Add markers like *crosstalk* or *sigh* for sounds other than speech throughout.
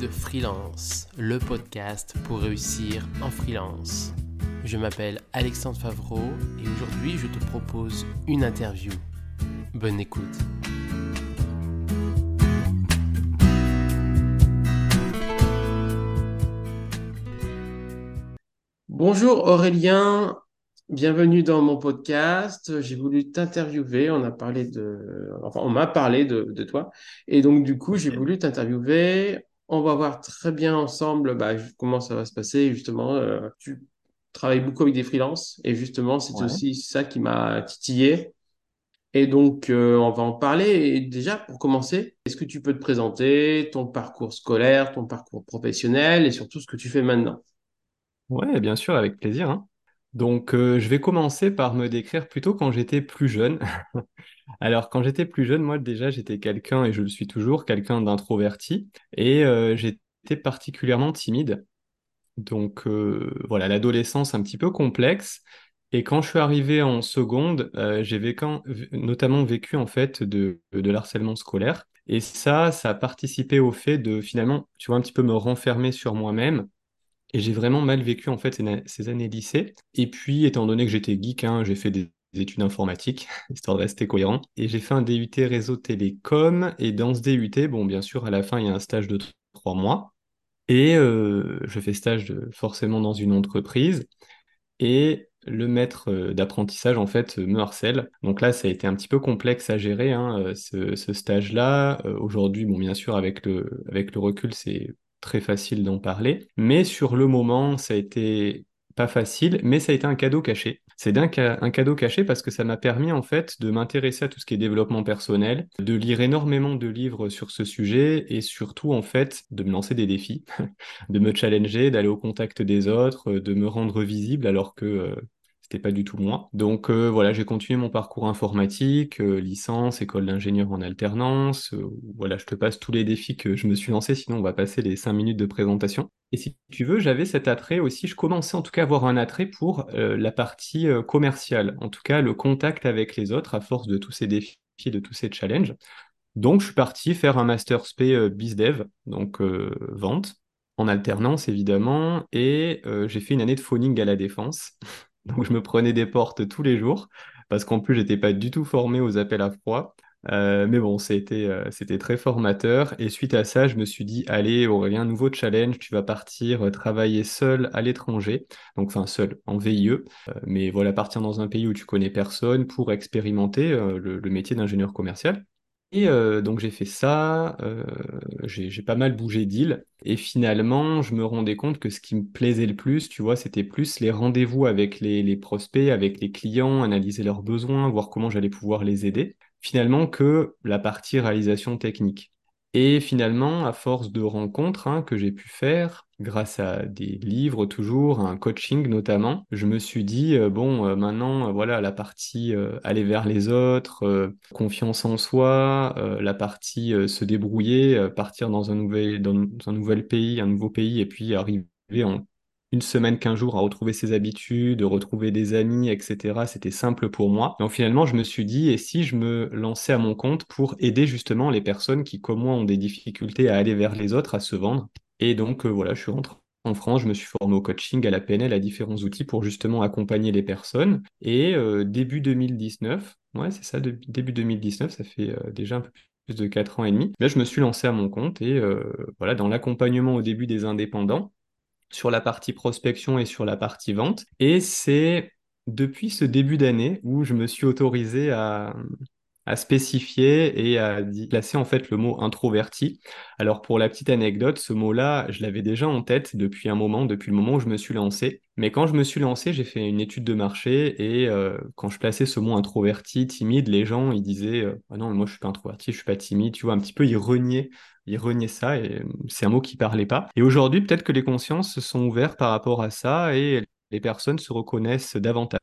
de Freelance, le podcast pour réussir en freelance. Je m'appelle Alexandre Favreau et aujourd'hui je te propose une interview. Bonne écoute. Bonjour Aurélien, bienvenue dans mon podcast. J'ai voulu t'interviewer. On a parlé de, enfin, on m'a parlé de, de toi, et donc du coup, j'ai voulu t'interviewer. On va voir très bien ensemble bah, comment ça va se passer. Justement, euh, tu travailles beaucoup avec des freelances, et justement, c'est Ouais. aussi ça qui m'a titillé. Et donc, euh, on va en parler. Et déjà, pour commencer, est-ce que tu peux te présenter ton parcours scolaire, ton parcours professionnel, et surtout ce que tu fais maintenant? Ouais, bien sûr, avec plaisir, hein. Donc, euh, je vais commencer par me décrire plutôt quand j'étais plus jeune. *laughs* Alors, quand j'étais plus jeune, moi déjà, j'étais quelqu'un, et je le suis toujours, quelqu'un d'introverti, et euh, j'étais particulièrement timide. Donc, euh, voilà, l'adolescence un petit peu complexe. Et quand je suis arrivé en seconde, j'ai notamment vécu en fait de, de l'harcèlement scolaire. Et ça, ça a participé au fait de finalement, tu vois, un petit peu me renfermer sur moi-même Et j'ai vraiment mal vécu en fait ces, années lycée. Et puis, étant donné que j'étais geek, hein, j'ai fait des, des études informatiques, *laughs* histoire de rester cohérent. Et j'ai fait un DUT réseau télécom. Et dans ce DUT, bon, bien sûr, à la fin, il y a un stage de trois mois. Et euh, je fais stage forcément dans une entreprise. Et le maître euh, d'apprentissage, en fait, me harcèle. Donc là, ça a été un petit peu complexe à gérer, hein, euh, ce, stage-là. Aujourd'hui, bon, bien sûr, avec le recul, c'est très facile d'en parler. Mais sur le moment, ça a été pas facile, mais ça a été un cadeau caché. C'est d'un un cadeau caché parce que ça m'a permis, en fait, de m'intéresser à tout ce qui est développement personnel, de lire énormément de livres sur ce sujet et surtout, en fait, de me lancer des défis *laughs* de me challenger, d'aller au contact des autres, de me rendre visible alors que euh, c'était pas du tout moi. Donc euh, voilà, j'ai continué mon parcours informatique, euh, licence, école d'ingénieur en alternance. euh, voilà, je te passe tous les défis que je me suis lancé, sinon on va passer les cinq minutes de présentation. Et si tu veux, j'avais cet attrait aussi, je commençais en tout cas à avoir un attrait pour la partie commerciale, en tout cas le contact avec les autres à force de tous ces défis, de tous ces challenges. Donc, je suis parti faire un master spé BizDev, donc vente, en alternance évidemment, et j'ai fait une année de phoning à la Défense. Donc, je me prenais des portes tous les jours, parce qu'en plus, j'étais pas du tout formé aux appels à froid. Euh, mais bon, c'était euh, c'était très formateur. Et suite à ça, je me suis dit, allez, Aurélien, nouveau challenge, tu vas partir euh, travailler seul à l'étranger, donc enfin seul, en VIE. Mais voilà, partir dans un pays où tu connais personne pour expérimenter le métier d'ingénieur commercial. Et euh, donc j'ai fait ça, euh, j'ai pas mal bougé d'île, et finalement je me rendais compte que ce qui me plaisait le plus, tu vois, c'était plus les rendez-vous avec les prospects, avec les clients, analyser leurs besoins, voir comment j'allais pouvoir les aider, finalement que la partie réalisation technique. Et finalement, à force de rencontres hein, que j'ai pu faire, grâce à des livres toujours, un coaching notamment, je me suis dit, euh, bon, euh, maintenant, euh, voilà, la partie aller vers les autres, confiance en soi, la partie se débrouiller, partir dans un nouvel, dans un nouvel pays, un nouveau pays, et puis arriver en une semaine, quinze jours à retrouver ses habitudes, retrouver des amis, etc. C'était simple pour moi. Donc finalement, je me suis dit, et si je me lançais à mon compte pour aider justement les personnes qui, comme moi, ont des difficultés à aller vers les autres, à se vendre? Et donc euh, voilà, je suis rentré en France, je me suis formé au coaching, à la PNL, à différents outils pour justement accompagner les personnes. Et euh, début 2019, ouais, c'est ça, de- début 2019, ça fait euh, déjà un peu plus de 4 ans et demi, là, je me suis lancé à mon compte et voilà, dans l'accompagnement au début des indépendants sur la partie prospection et sur la partie vente. Et c'est depuis ce début d'année où je me suis autorisé à, à spécifier et à placer en fait le mot introverti. Alors pour la petite anecdote, ce mot-là, je l'avais déjà en tête depuis un moment, depuis le moment où je me suis lancé. Mais quand je me suis lancé, j'ai fait une étude de marché et euh, quand je plaçais ce mot introverti, timide, les gens ils disaient euh, ah non, moi je suis pas introverti, je suis pas timide, tu vois, un petit peu ils reniaient ils reniaient ça et euh, c'est un mot qui parlait pas. Et aujourd'hui, peut-être que les consciences se sont ouvertes par rapport à ça et les personnes se reconnaissent davantage.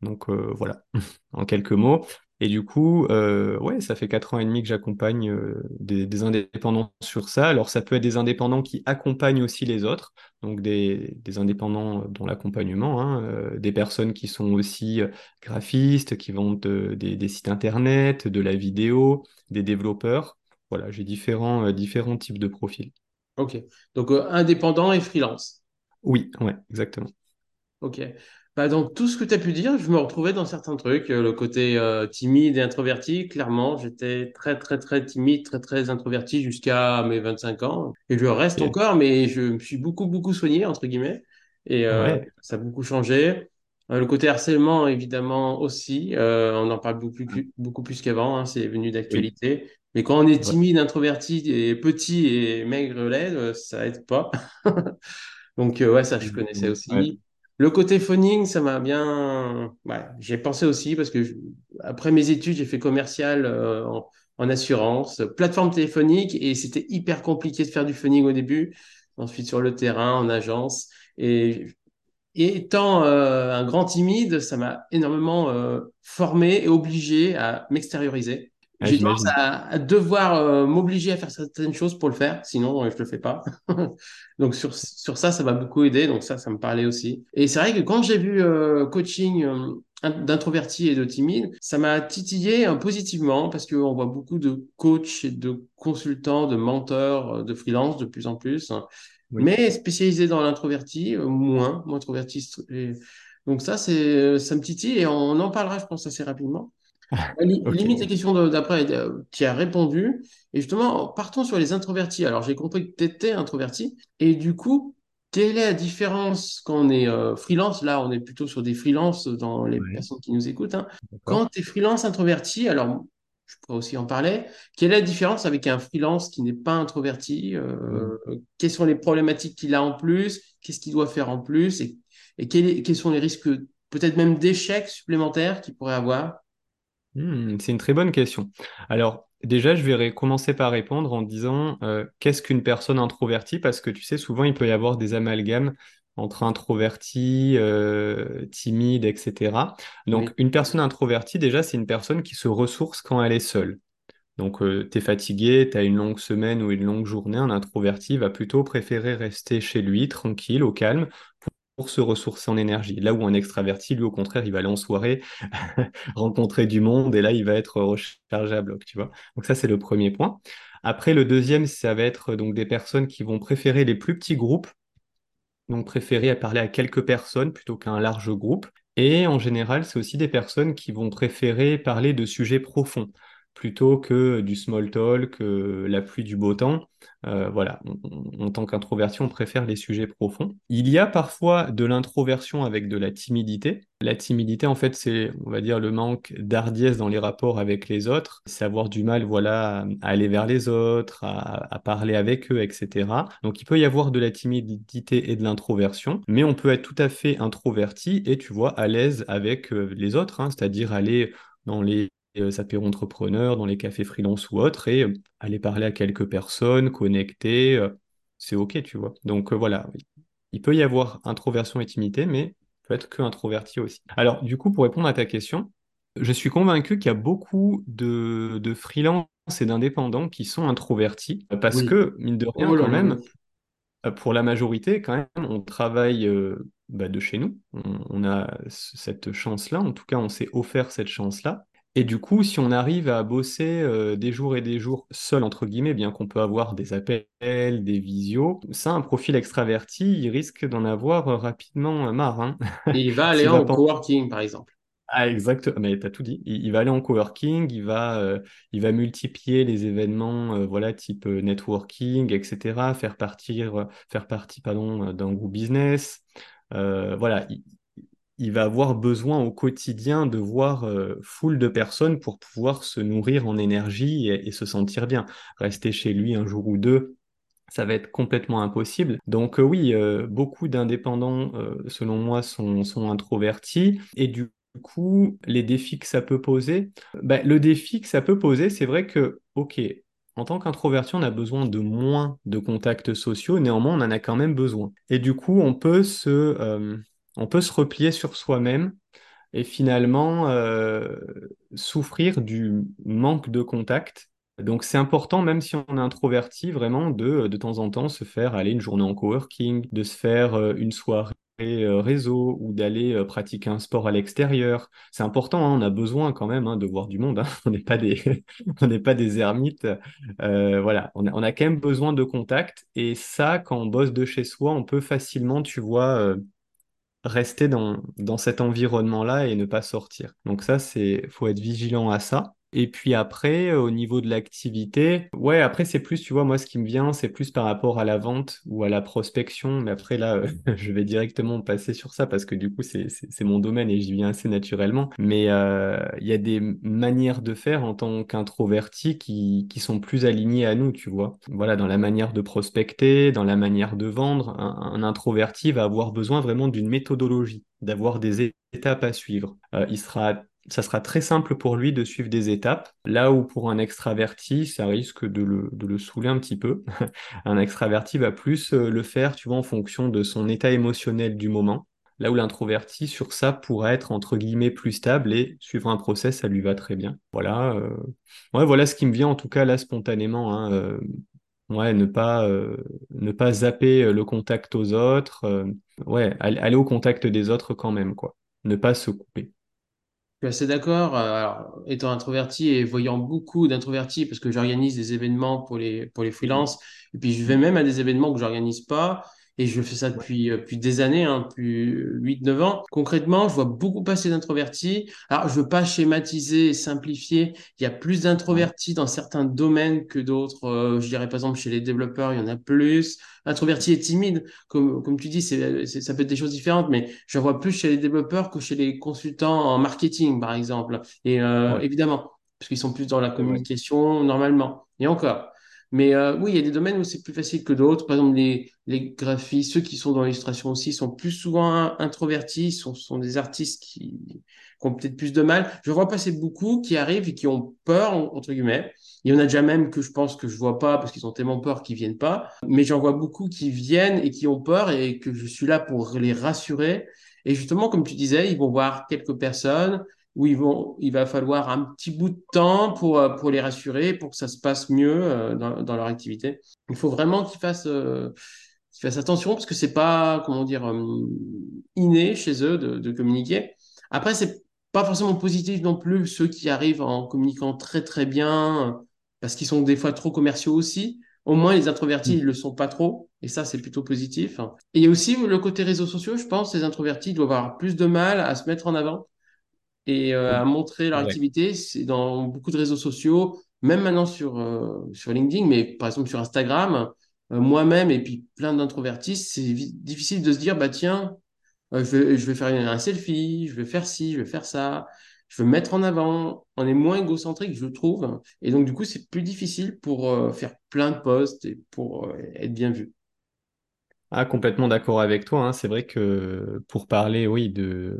Donc voilà, *laughs* en quelques mots. Et du coup, euh, ouais, ça fait quatre ans et demi que j'accompagne euh, des, des indépendants sur ça. Alors ça peut être des indépendants qui accompagnent aussi les autres, donc des, des indépendants dans l'accompagnement, hein, euh, des personnes qui sont aussi graphistes, qui vendent de- des, des sites internet, de la vidéo, des développeurs. Voilà, j'ai différents, différents types de profils. Ok. Donc, indépendant et freelance. Oui, ouais, exactement. Ok. Bah, donc, tout ce que tu as pu dire, je me retrouvais dans certains trucs. Euh, Le côté euh, timide et introverti, clairement, j'étais très, très, très timide, très, très introverti jusqu'à mes 25 ans. Et je reste encore, mais je me suis beaucoup, beaucoup soigné, entre guillemets. Et euh, Ouais. ça a beaucoup changé. Euh, le côté harcèlement, évidemment, aussi. On en parle beaucoup, plus- beaucoup plus qu'avant. hein, c'est venu Oui, d'actualité. Mais quand on est timide, introverti et petit et maigre laid, ça aide pas. *laughs* Donc, ouais, ça, je connaissais Exactement. Ouais. Le côté phoning, ça m'a bien. Ouais, j'ai pensé aussi parce que après mes études, j'ai fait commercial euh, en, assurance, plateforme téléphonique, et c'était hyper compliqué de faire du phoning au début. Ensuite, sur le terrain, en agence. Et, et étant euh, un grand timide, ça m'a énormément euh, formé et obligé à m'extérioriser. Ah, J'ai tendance à, à devoir euh, m'obliger à faire certaines choses pour le faire, sinon euh, je le fais pas. *laughs* Donc sur, sur ça, ça m'a beaucoup aidé. Donc ça, ça me parlait aussi. Et c'est vrai que quand j'ai vu euh, coaching euh, d'introverti et de timide, ça m'a titillé euh, positivement parce qu'on voit beaucoup de coachs et de consultants, de mentors, euh, de freelance de plus en plus, hein. Oui. mais spécialisés dans l'introverti, euh, moins, moins introverti. et- Donc ça, c'est, ça me titille et on en parlera, je pense, assez rapidement. Limite, les questions de- d'après, euh, tu as répondu. Et justement, partons sur les introvertis. Alors, j'ai compris que tu étais introverti. Et du coup, quelle est la différence quand on est euh, freelance? Là, on est plutôt sur des freelances dans les Ouais. personnes qui nous écoutent. hein. Quand tu es freelance introverti, alors, je pourrais aussi en parler. Quelle est la différence avec un freelance qui n'est pas introverti? Euh, quelles sont les problématiques qu'il a en plus? Qu'est-ce qu'il doit faire en plus? Et, et quels, est- quels sont les risques, peut-être même d'échecs supplémentaires qu'il pourrait avoir? Hmm, c'est une très bonne question. Alors, déjà, je vais commencer par répondre en disant euh, qu'est-ce qu'une personne introvertie? Parce que tu sais, souvent, il peut y avoir des amalgames entre introverti, euh, timide, etc. Donc, Oui. une personne introvertie, déjà, c'est une personne qui se ressource quand elle est seule. Donc, tu es fatigué, tu as une longue semaine ou une longue journée, un introverti va plutôt préférer rester chez lui, tranquille, au calme, se ressourcer en énergie. Là où un extraverti, lui, au contraire, il va aller en soirée, *laughs* rencontrer du monde, et là, il va être rechargé à bloc, tu vois. Donc ça, c'est le premier point. Après, le deuxième, ça va être donc des personnes qui vont préférer les plus petits groupes, donc préférer à parler à quelques personnes plutôt qu'à un large groupe. Et en général, c'est aussi des personnes qui vont préférer parler de sujets profonds plutôt que du small talk, euh, la pluie du beau temps. Euh, voilà, en tant qu'introverti, on préfère les sujets profonds. Il y a parfois de l'introversion avec de la timidité. La timidité, en fait, c'est, on va dire, le manque d'hardiesse dans les rapports avec les autres, c'est avoir du mal, voilà, à aller vers les autres, à, parler avec eux, etc. Donc, il peut y avoir de la timidité et de l'introversion, mais on peut être tout à fait introverti et, tu vois, à l'aise avec euh, les autres, hein, c'est-à-dire aller dans les apéros entrepreneurs, dans les cafés freelance ou autres, et euh, aller parler à quelques personnes, connecter, euh, c'est OK, tu vois. Donc, euh, voilà, il peut y avoir introversion et timidité, mais peut être que introverti aussi. Alors, du coup, pour répondre à ta question, je suis convaincu qu'il y a beaucoup de, de freelances et d'indépendants qui sont introvertis parce Oui. que, mine de rien, Oh quand même, euh, pour la majorité, quand même, on travaille euh, bah, de chez nous. On, on a cette chance-là. En tout cas, on s'est offert cette chance-là. Et du coup, si on arrive à bosser euh, des jours et des jours seul, entre guillemets, bien qu'on peut avoir des appels, des visios, ça, un profil extraverti, il risque d'en avoir euh, rapidement euh, marre. hein. Et il va *laughs* aller en coworking, par exemple. ah, exact, mais tu as tout dit. Il, il va aller en coworking, il va, il va multiplier les événements voilà, type networking, etc., faire partir, faire partie pardon, d'un groupe business. Voilà, il, il va avoir besoin au quotidien de voir euh, foule de personnes pour pouvoir se nourrir en énergie et, se sentir bien. Rester chez lui un jour ou deux, ça va être complètement impossible. Donc euh, oui, euh, beaucoup d'indépendants, selon moi, sont, introvertis. Et du coup, les défis que ça peut poser, ben, le défi que ça peut poser, c'est vrai que, OK, en tant qu'introverti, on a besoin de moins de contacts sociaux, néanmoins, on en a quand même besoin. Et du coup, on peut se, on peut se replier sur soi-même et finalement euh, souffrir du manque de contact. Donc c'est important, même si on est introverti, vraiment de de temps en temps se faire aller une journée en coworking, de se faire euh, une soirée euh, réseau ou d'aller pratiquer un sport à l'extérieur. C'est important, hein, on a besoin quand même hein, de voir du monde. hein. *laughs* On n'est pas des, *laughs* on n'est pas des ermites. Voilà, on a, quand même besoin de contact. Et ça, quand on bosse de chez soi, on peut facilement, tu vois, rester dans, dans cet environnement-là et ne pas sortir. Donc ça, c'est, faut être vigilant à ça. Et puis après, au niveau de l'activité, ouais, après, c'est plus, tu vois, moi, ce qui me vient, c'est plus par rapport à la vente ou à la prospection. Mais après, là, *laughs* je vais directement passer sur ça parce que du coup, c'est, mon domaine et j'y viens assez naturellement. Mais euh, il y a des manières de faire en tant qu'introverti qui, sont plus alignées à nous, tu vois. Voilà, dans la manière de prospecter, dans la manière de vendre, un, un introverti va avoir besoin vraiment d'une méthodologie, d'avoir des étapes à suivre. Euh, il sera ça sera très simple pour lui de suivre des étapes, là où pour un extraverti, ça risque de le, de le saouler un petit peu. *laughs* un extraverti va plus euh, le faire, tu vois, en fonction de son état émotionnel du moment, là où l'introverti, sur ça, pourra être, entre guillemets, plus stable et suivre un process, ça lui va très bien. Voilà, euh... ouais, voilà ce qui me vient, en tout cas, là, spontanément. Hein, euh... Ouais, ne pas, ne pas zapper le contact aux autres. Ouais, aller au contact des autres quand même, quoi. Ne pas se couper. Je suis assez d'accord. Euh, Alors, étant introverti et voyant beaucoup d'introvertis, parce que j'organise des événements pour les, pour les freelances, et puis je vais même à des événements que j'organise pas, et je fais ça depuis, euh, depuis des années, hein, depuis huit neuf ans. Concrètement, je vois beaucoup passer d'introvertis. Alors, je veux pas schématiser et simplifier. Il y a plus d'introvertis dans certains domaines que d'autres. Euh, je dirais, par exemple, chez les développeurs, il y en a plus. Introverti et timide, comme, comme tu dis, c'est, c'est- ça peut être des choses différentes, mais J'en vois plus chez les développeurs que chez les consultants en marketing, par exemple. Et euh, Ouais. évidemment, parce qu'ils sont plus dans la communication normalement. Et encore. Mais euh, oui, il y a des domaines où c'est plus facile que d'autres. Par exemple, les, les graphistes, ceux qui sont dans l'illustration aussi, sont plus souvent introvertis, sont, sont des artistes qui, qui ont peut-être plus de mal. Je vois passer beaucoup qui arrivent et qui ont peur, entre guillemets. Il y en a déjà même que je pense que je vois pas parce qu'ils ont tellement peur qu'ils viennent pas. Mais j'en vois beaucoup qui viennent et qui ont peur et que je suis là pour les rassurer et justement, comme tu disais, ils vont voir quelques personnes où il va falloir un petit bout de temps pour, euh, pour les rassurer, pour que ça se passe mieux euh, dans, leur activité. Il faut vraiment qu'ils fassent, euh, qu'ils fassent attention parce que c'est pas, comment dire, inné chez eux de, de communiquer. Après, c'est pas forcément positif non plus ceux qui arrivent en communiquant très très bien parce qu'ils sont des fois trop commerciaux aussi. Au moins, les introvertis, ils le sont pas trop. Et ça, c'est plutôt positif. Et il y a aussi le côté réseaux sociaux. Je pense les introvertis doivent avoir plus de mal à se mettre en avant et euh, à montrer leur activité. C'est dans beaucoup de réseaux sociaux, même maintenant sur, euh, sur LinkedIn, mais par exemple sur Instagram, euh, moi-même et puis plein d'introvertis, c'est difficile de se dire, bah tiens, je vais, je vais faire un selfie, je vais faire ci, je vais faire ça. Je veux me mettre en avant. On est moins égocentrique, je trouve. Et donc, du coup, c'est plus difficile pour faire plein de posts et pour être bien vu. Ah, complètement d'accord avec toi. hein. C'est vrai que pour parler, oui, de,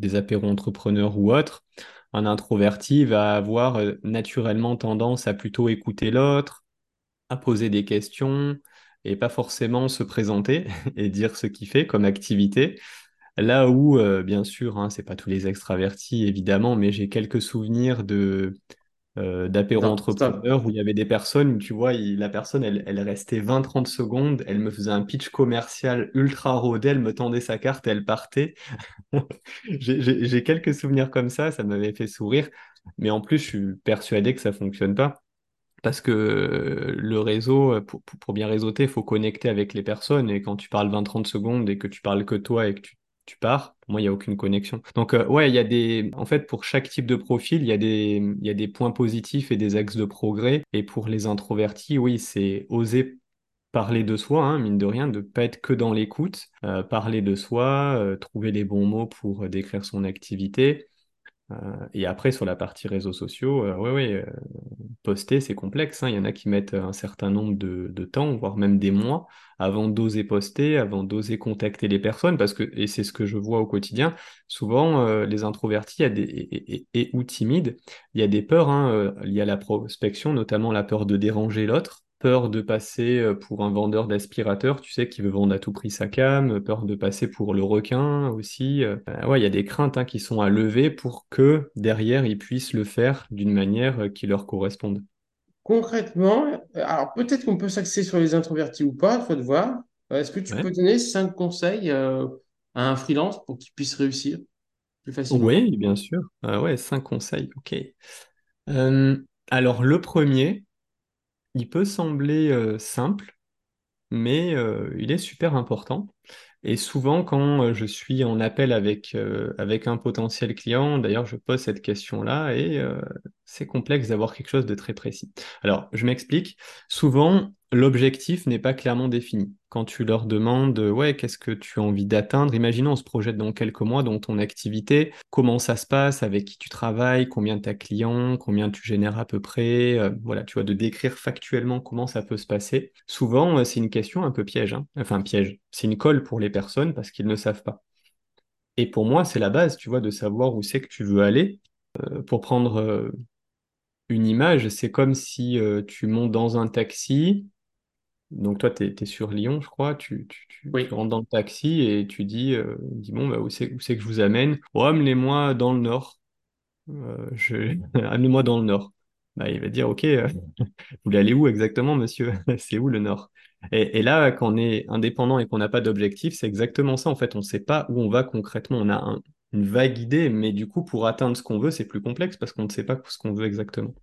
des apéros entrepreneurs ou autres, un introverti va avoir euh, naturellement tendance à plutôt écouter l'autre, à poser des questions et pas forcément se présenter *laughs* et dire ce qu'il fait comme activité. Là où, euh, bien sûr, hein, c'est pas tous les extravertis évidemment, mais j'ai quelques souvenirs de euh, d'apéro entrepreneur où il y avait des personnes, où, tu vois, il- la personne, elle, elle restait vingt trente secondes, elle me faisait un pitch commercial ultra rodé, elle me tendait sa carte, elle partait. *laughs* J'ai quelques souvenirs comme ça, ça m'avait fait sourire, mais en plus, je suis persuadé que ça fonctionne pas. Parce que euh, le réseau, euh, pour, pour- bien réseauter, il faut connecter avec les personnes. Et quand tu parles vingt trente secondes et que tu parles que toi et que tu, tu pars, moi, il n'y a aucune connexion. Donc, euh, ouais, il y a des. En fait, pour chaque type de profil, il y a des, il y a des points positifs et des axes de progrès. Et pour les introvertis, oui, c'est oser parler de soi, hein, mine de rien, de pas être que dans l'écoute, euh, parler de soi, euh, trouver les bons mots pour décrire son activité. Euh, et après, sur la partie réseaux sociaux, euh, ouais, ouais, euh, poster, c'est complexe, hein. Il y en a qui mettent un certain nombre de, temps, voire même des mois, avant d'oser poster, avant d'oser contacter les personnes, parce que, et c'est ce que je vois au quotidien, souvent, euh, les introvertis et, ou timides, il y a des peurs hein, euh, liées à la prospection, notamment la peur de déranger l'autre. Peur de passer euh, pour un vendeur d'aspirateur, tu sais, qui veut vendre à tout prix sa cam, peur de passer pour le requin aussi. Euh, ouais, il y a des craintes hein, qui sont à lever pour que derrière ils puissent le faire d'une manière euh, qui leur corresponde. Concrètement, alors peut-être qu'on peut s'axer sur les introvertis ou pas, il faut de voir. Est-ce que tu Ouais. peux donner cinq conseils euh, à un freelance pour qu'il puisse réussir plus facilement? Oui, bien sûr. Euh, ouais, cinq conseils, ok. Alors, le premier, il peut sembler euh, simple, mais euh, il est super important. Et souvent, quand euh, je suis en appel avec, avec un potentiel client, d'ailleurs, je pose cette question-là et c'est complexe d'avoir quelque chose de très précis. Alors, je m'explique. Souvent, l'objectif n'est pas clairement défini. Quand tu leur demandes, euh, ouais, qu'est-ce que tu as envie d'atteindre? Imaginons, on se projette dans quelques mois dans ton activité. Comment ça se passe? Avec qui tu travailles? Combien de ta clients? Combien tu génères à peu près? Euh, voilà, tu vois, de décrire factuellement comment ça peut se passer. Souvent, euh, c'est une question un peu piège, hein. Enfin, piège. C'est une colle pour les personnes parce qu'ils ne savent pas. Et pour moi, c'est la base, tu vois, de savoir où c'est que tu veux aller. Pour prendre une image, c'est comme si tu montes dans un taxi. Donc toi, tu es, sur Lyon, je crois. Tu, tu, tu, tu Oui, rentres dans le taxi et tu dis, euh, dis bon, bah, où c'est, où c'est que je vous amène? Oh, amenez-moi dans le nord. Euh, je... *laughs* Amenez-moi dans le nord. Bah, il va dire, ok, euh, *laughs* vous voulez aller où exactement, monsieur? *laughs* C'est où le nord? Et, et là, quand on est indépendant et qu'on n'a pas d'objectif, c'est exactement ça. En fait, on ne sait pas où on va concrètement. On a un- une vague idée, mais du coup, pour atteindre ce qu'on veut, c'est plus complexe parce qu'on ne sait pas ce qu'on veut exactement.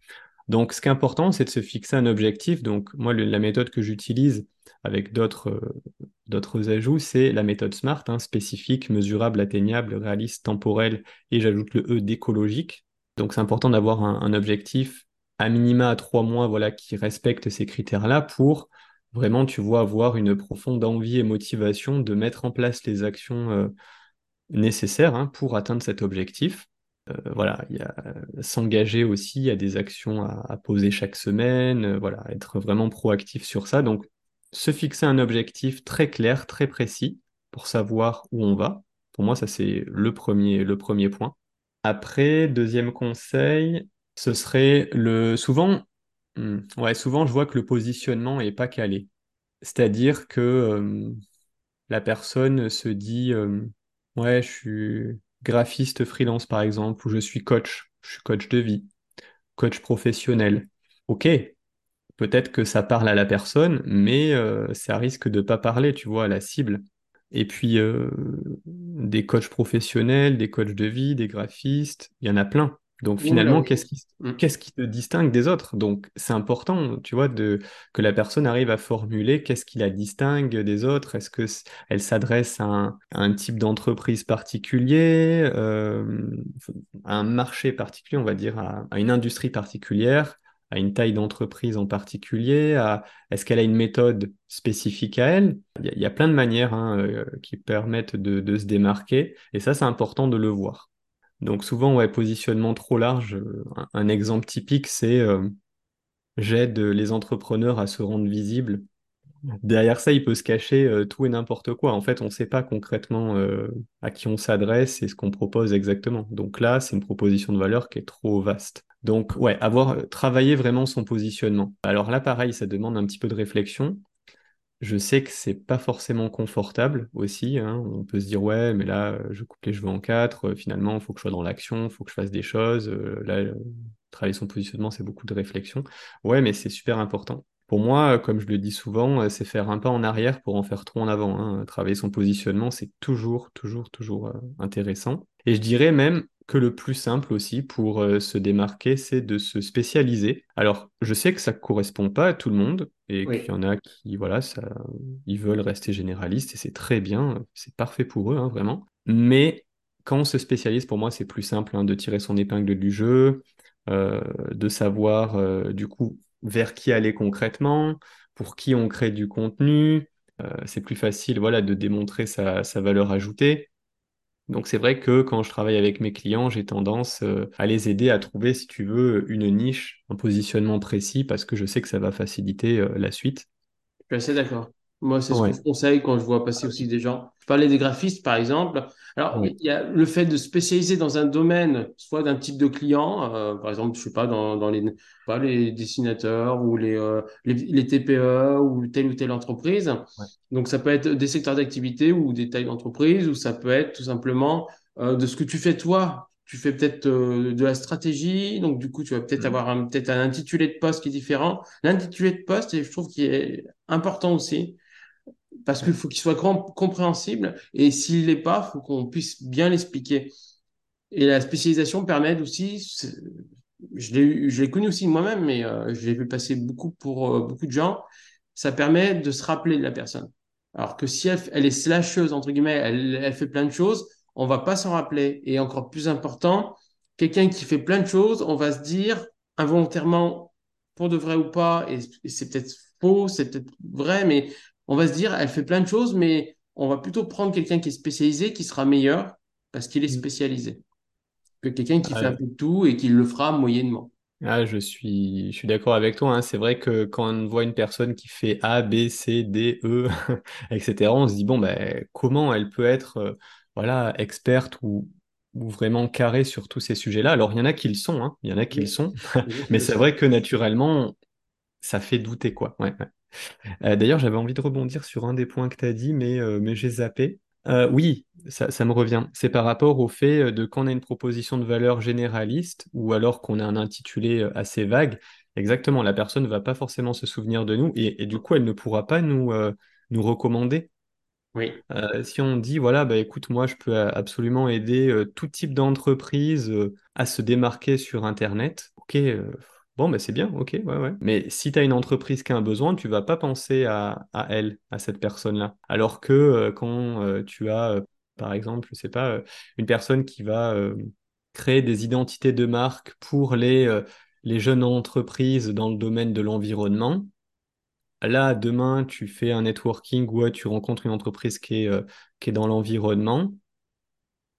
Donc, ce qui est important, c'est de se fixer un objectif. Donc, moi, la méthode que j'utilise avec d'autres euh, ajouts, c'est la méthode SMART, hein, spécifique, mesurable, atteignable, réaliste, temporel, et j'ajoute le E d'écologique. Donc, c'est important d'avoir un, un objectif à minima à trois mois, voilà, qui respecte ces critères-là pour vraiment, tu vois, avoir une profonde envie et motivation de mettre en place les actions euh, nécessaires hein, pour atteindre cet objectif. Euh, voilà, il y a euh, s'engager aussi, il y a des actions à, poser chaque semaine, euh, voilà, être vraiment proactif sur ça. Donc, se fixer un objectif très clair, très précis pour savoir où on va. Pour moi, ça, c'est le premier, le premier point. Après, deuxième conseil, ce serait le... Souvent, hmm, ouais, souvent, je vois que le positionnement est pas calé. C'est-à-dire que la personne se dit, ouais, je suis graphiste freelance par exemple, ou je suis coach, je suis coach de vie, coach professionnel. Ok, peut-être que ça parle à la personne, mais euh, ça risque de pas parler, tu vois, à la cible. Et puis, euh, des coachs professionnels, des coachs de vie, des graphistes, il y en a plein. Donc finalement, oui. qu'est-ce qui, qu'est-ce qui te distingue des autres? Donc c'est important, tu vois, de, que la personne arrive à formuler qu'est-ce qui la distingue des autres? Est-ce que elle s'adresse à un, à un type d'entreprise particulier, euh, à un marché particulier, on va dire, à, à une industrie particulière, à une taille d'entreprise en particulier, à est-ce qu'elle a une méthode spécifique à elle? Il y a, il y a plein de manières hein, euh, qui permettent de, de se démarquer, et ça, c'est important de le voir. Donc souvent, ouais, positionnement trop large. euh, Un, exemple typique, c'est euh, j'aide les entrepreneurs à se rendre visibles. Derrière ça, il peut se cacher euh, tout et n'importe quoi. En fait, on ne sait pas concrètement à qui on s'adresse et ce qu'on propose exactement. Donc là, c'est une proposition de valeur qui est trop vaste. Donc, ouais, avoir travaillé vraiment son positionnement. Alors là, pareil, ça demande un petit peu de réflexion. Je sais que c'est pas forcément confortable aussi, hein. On peut se dire ouais, mais là, euh, je coupe les cheveux en quatre. euh, finalement, il faut que je sois dans l'action, il faut que je fasse des choses. euh, là, travailler son positionnement, c'est beaucoup de réflexion. Ouais, mais c'est super important. Pour moi, comme je le dis souvent, c'est faire un pas en arrière pour en faire trois en avant. hein. Travailler son positionnement, c'est toujours, toujours, toujours intéressant. Et je dirais même que le plus simple aussi pour euh, se démarquer, c'est de se spécialiser. Alors, je sais que ça ne correspond pas à tout le monde et qu'il y en a qui, voilà, ça, ils veulent rester généralistes et c'est très bien, c'est parfait pour eux, hein, vraiment. Mais quand on se spécialise, pour moi, c'est plus simple hein, de tirer son épingle du jeu, euh, de savoir euh, du coup vers qui aller concrètement, pour qui on crée du contenu. Euh, c'est plus facile, voilà, de démontrer sa, sa valeur ajoutée. Donc c'est vrai que quand je travaille avec mes clients, j'ai tendance euh, à les aider à trouver, si tu veux, une niche, un positionnement précis, parce que je sais que ça va faciliter euh, la suite. Je suis assez d'accord. Moi, c'est ce que Ouais, je conseille quand je vois passer aussi des gens. Je parlais des graphistes, par exemple. Alors, il y a le fait de spécialiser dans un domaine, soit d'un type de client, euh, par exemple, je sais pas, dans, dans les, pas, les dessinateurs ou les, euh, les, les TPE ou telle ou telle entreprise. ouais. Donc, ça peut être des secteurs d'activité ou des tailles d'entreprise, ou ça peut être tout simplement euh, de ce que tu fais toi. Tu fais peut-être de la stratégie, donc du coup, tu vas peut-être Mhm. avoir un, peut-être un intitulé de poste qui est différent. L'intitulé de poste, et je trouve qu'il est important aussi. Parce qu'il faut qu'il soit compréhensible. Et s'il l'est pas, il faut qu'on puisse bien l'expliquer. Et la spécialisation permet aussi, je l'ai connu aussi moi-même, mais euh, je l'ai vu passer beaucoup pour euh, beaucoup de gens, ça permet de se rappeler de la personne. Alors que si elle, est slasheuse, entre guillemets, elle, fait plein de choses, on va pas s'en rappeler. Et encore plus important, quelqu'un qui fait plein de choses, on va se dire involontairement, pour de vrai ou pas, et c'est peut-être faux, c'est peut-être vrai, mais on va se dire, elle fait plein de choses, mais on va plutôt prendre quelqu'un qui est spécialisé, qui sera meilleur, parce qu'il est Mm. spécialisé que quelqu'un qui fait un Ah, peu de tout et qui le fera moyennement. ah, je suis, je suis d'accord avec toi. hein. C'est vrai que quand on voit une personne qui fait A, B, C, D, E, *laughs* etc., on se dit, bon, ben, comment elle peut être euh, voilà, experte ou, ou vraiment carrée sur tous ces sujets-là? Alors, il y en a qui le sont, hein. Il y en a qui le sont, *laughs* mais c'est vrai que naturellement, ça fait douter, quoi. Ouais, ouais. Euh, d'ailleurs, j'avais envie de rebondir sur un des points que tu as dit, mais, euh, mais j'ai zappé. Euh, oui, ça, ça me revient. C'est par rapport au fait de quand on a une proposition de valeur généraliste ou alors qu'on a un intitulé assez vague, exactement, la personne ne va pas forcément se souvenir de nous et, et du coup, elle ne pourra pas nous, nous recommander. Oui. Euh, si on dit, voilà, bah écoute, moi, je peux absolument aider euh, tout type d'entreprise euh, à se démarquer sur Internet, ok, bon, bah c'est bien, ok, ouais, ouais. Mais si tu as une entreprise qui a un besoin, tu vas pas penser à, elle, à cette personne-là. Alors que euh, quand euh, tu as, euh, par exemple, je sais pas, une personne qui va créer des identités de marque pour les, jeunes entreprises dans le domaine de l'environnement, Là, demain, tu fais un networking ou tu rencontres une entreprise qui est, qui est dans l'environnement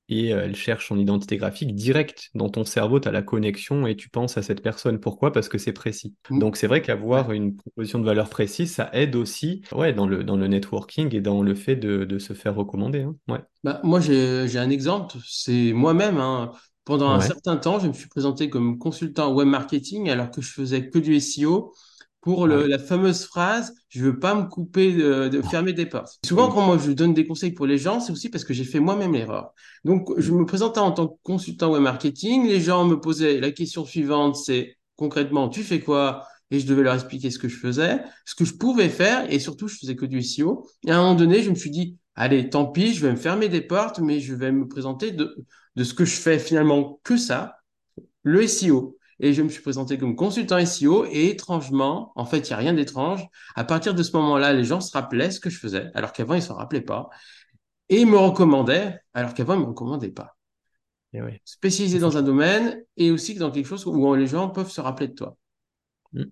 et euh, elle cherche son identité graphique direct dans ton cerveau, tu as la connexion et tu penses à cette personne. Pourquoi? Parce que c'est précis. Mm. Donc, c'est vrai qu'avoir une proposition de valeur précise, ça aide aussi ouais, dans le, dans le networking et dans le fait de, de se faire recommander. hein. Ouais. Bah, moi, j'ai, un exemple. C'est moi-même. hein. Pendant un certain temps, je me suis présenté comme consultant web marketing alors que je faisais que du SEO pour Ah le- la fameuse phrase «Je veux pas me couper de, de fermer des portes». Souvent, quand moi je donne des conseils pour les gens, c'est aussi parce que j'ai fait moi-même l'erreur. Donc, je me présentais en tant que consultant web marketing. Les gens me posaient la question suivante, c'est concrètement, tu fais quoi? Et je devais leur expliquer ce que je faisais, ce que je pouvais faire, et surtout, je faisais que du SEO. Et à un moment donné, je me suis dit, allez, tant pis, je vais me fermer des portes, mais je vais me présenter de, de ce que je fais finalement que ça, le SEO. Et je me suis présenté comme consultant SEO et étrangement, en fait, il n'y a rien d'étrange. À partir de ce moment-là, les gens se rappelaient ce que je faisais, alors qu'avant, ils ne s'en rappelaient pas. Et ils me recommandaient, alors qu'avant, ils ne me recommandaient pas. Et ouais. Spécialisé dans un domaine et aussi dans quelque chose où les gens peuvent se rappeler de toi. Mm.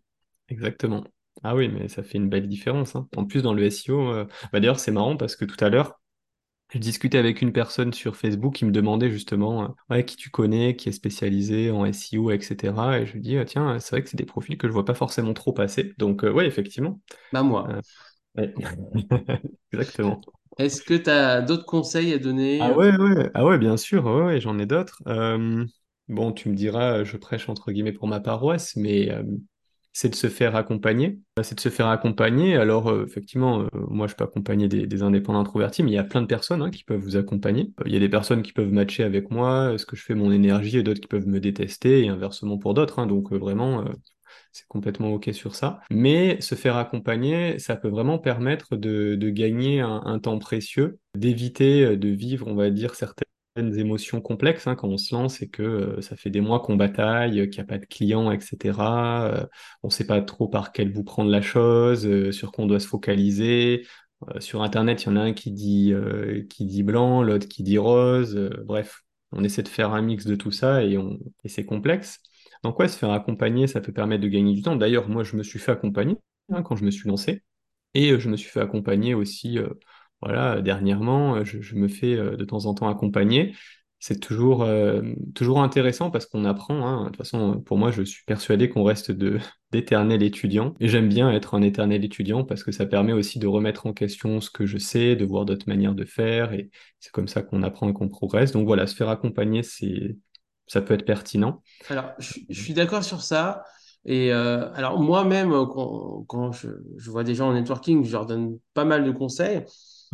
Exactement. Ah oui, mais ça fait une belle différence. hein. En plus, dans le SEO, euh, bah d'ailleurs, c'est marrant parce que tout à l'heure, Je discutais avec une personne sur Facebook qui me demandait justement euh, ouais, qui tu connais, qui est spécialisé en SEO, etc. Et je lui dis, ah, tiens, c'est vrai que c'est des profils que je vois pas forcément trop passer. Donc, euh, ouais, effectivement. Bah, moi. Euh, ouais. *laughs* Exactement. Est-ce que tu as d'autres conseils à donner? Ah ouais, ouais, ah ouais, bien sûr, ouais, j'en ai d'autres. Euh, bon, tu me diras, je prêche entre guillemets pour ma paroisse, mais c'est de se faire accompagner. Euh, C'est de se faire accompagner. Alors, euh, effectivement, euh, moi, je peux accompagner des, indépendants introvertis, mais il y a plein de personnes hein, qui peuvent vous accompagner. Il y a des personnes qui peuvent matcher avec moi, ce que je fais, mon énergie, et d'autres qui peuvent me détester, et inversement pour d'autres. hein. donc, vraiment, c'est complètement OK sur ça. Mais se faire accompagner, ça peut vraiment permettre de, gagner un, un temps précieux, d'éviter de vivre, on va dire, certaines émotions complexes hein, quand on se lance et que euh, ça fait des mois qu'on bataille, qu'il n'y a pas de clients, etc. Euh, on ne sait pas trop par quel bout prendre la chose, euh, sur quoi on doit se focaliser. Sur Internet, il y en a un qui dit, qui dit blanc, l'autre qui dit rose. bref, on essaie de faire un mix de tout ça et, c'est complexe. Donc ouais, se faire accompagner, ça peut permettre de gagner du temps. D'ailleurs, moi, je me suis fait accompagner hein, quand je me suis lancé. Et je me suis fait accompagner aussi, voilà, dernièrement, euh, je, me fais euh, de temps en temps accompagner. C'est toujours, euh, toujours intéressant parce qu'on apprend. hein. De toute façon, pour moi, je suis persuadé qu'on reste *laughs* d'éternel étudiant. Et j'aime bien être un éternel étudiant parce que ça permet aussi de remettre en question ce que je sais, de voir d'autres manières de faire. Et c'est comme ça qu'on apprend et qu'on progresse. Donc voilà, se faire accompagner, ça peut être pertinent. Alors, je, suis d'accord sur ça. Et euh, alors, moi-même, euh, quand, je vois des gens en networking, je leur donne pas mal de conseils.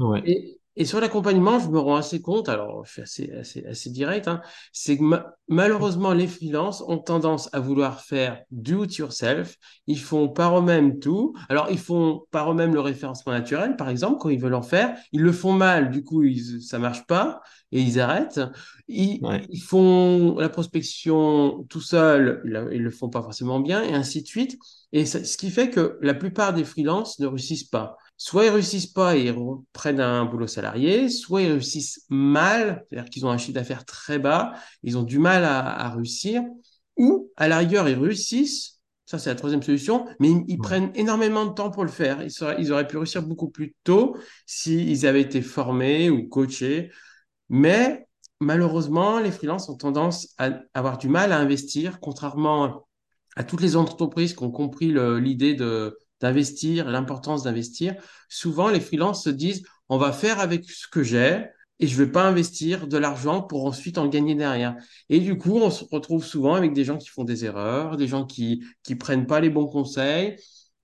Ouais. Et, et sur l'accompagnement, je me rends assez compte, alors je suis assez, assez, assez direct, hein, c'est que ma- malheureusement, les freelances ont tendance à vouloir faire do it yourself. Ils font par eux-mêmes tout. Alors, ils font par eux-mêmes le référencement naturel, par exemple, quand ils veulent en faire. Ils le font mal, du coup, ils, ça marche pas et ils arrêtent. Ils, Ouais. ils font la prospection tout seuls, ils, ils le font pas forcément bien, et ainsi de suite. Et ça- ce qui fait que la plupart des freelances ne réussissent pas. Soit ils réussissent pas et ils reprennent un boulot salarié, soit ils réussissent mal, c'est-à-dire qu'ils ont un chiffre d'affaires très bas ils ont du mal à, à réussir, ou à la rigueur, ils réussissent, ça c'est la troisième solution, mais ils, prennent énormément de temps pour le faire. Ils, seraient- ils auraient pu réussir beaucoup plus tôt s'ils avaient été formés ou coachés, mais malheureusement, les freelances ont tendance à avoir du mal à investir, contrairement à toutes les entreprises qui ont compris l'idée de d'investir, l'importance d'investir. Souvent, les freelances se disent, on va faire avec ce que j'ai et je vais pas investir de l'argent pour ensuite en gagner derrière. Et du coup, on se retrouve souvent avec des gens qui font des erreurs, des gens qui qui prennent pas les bons conseils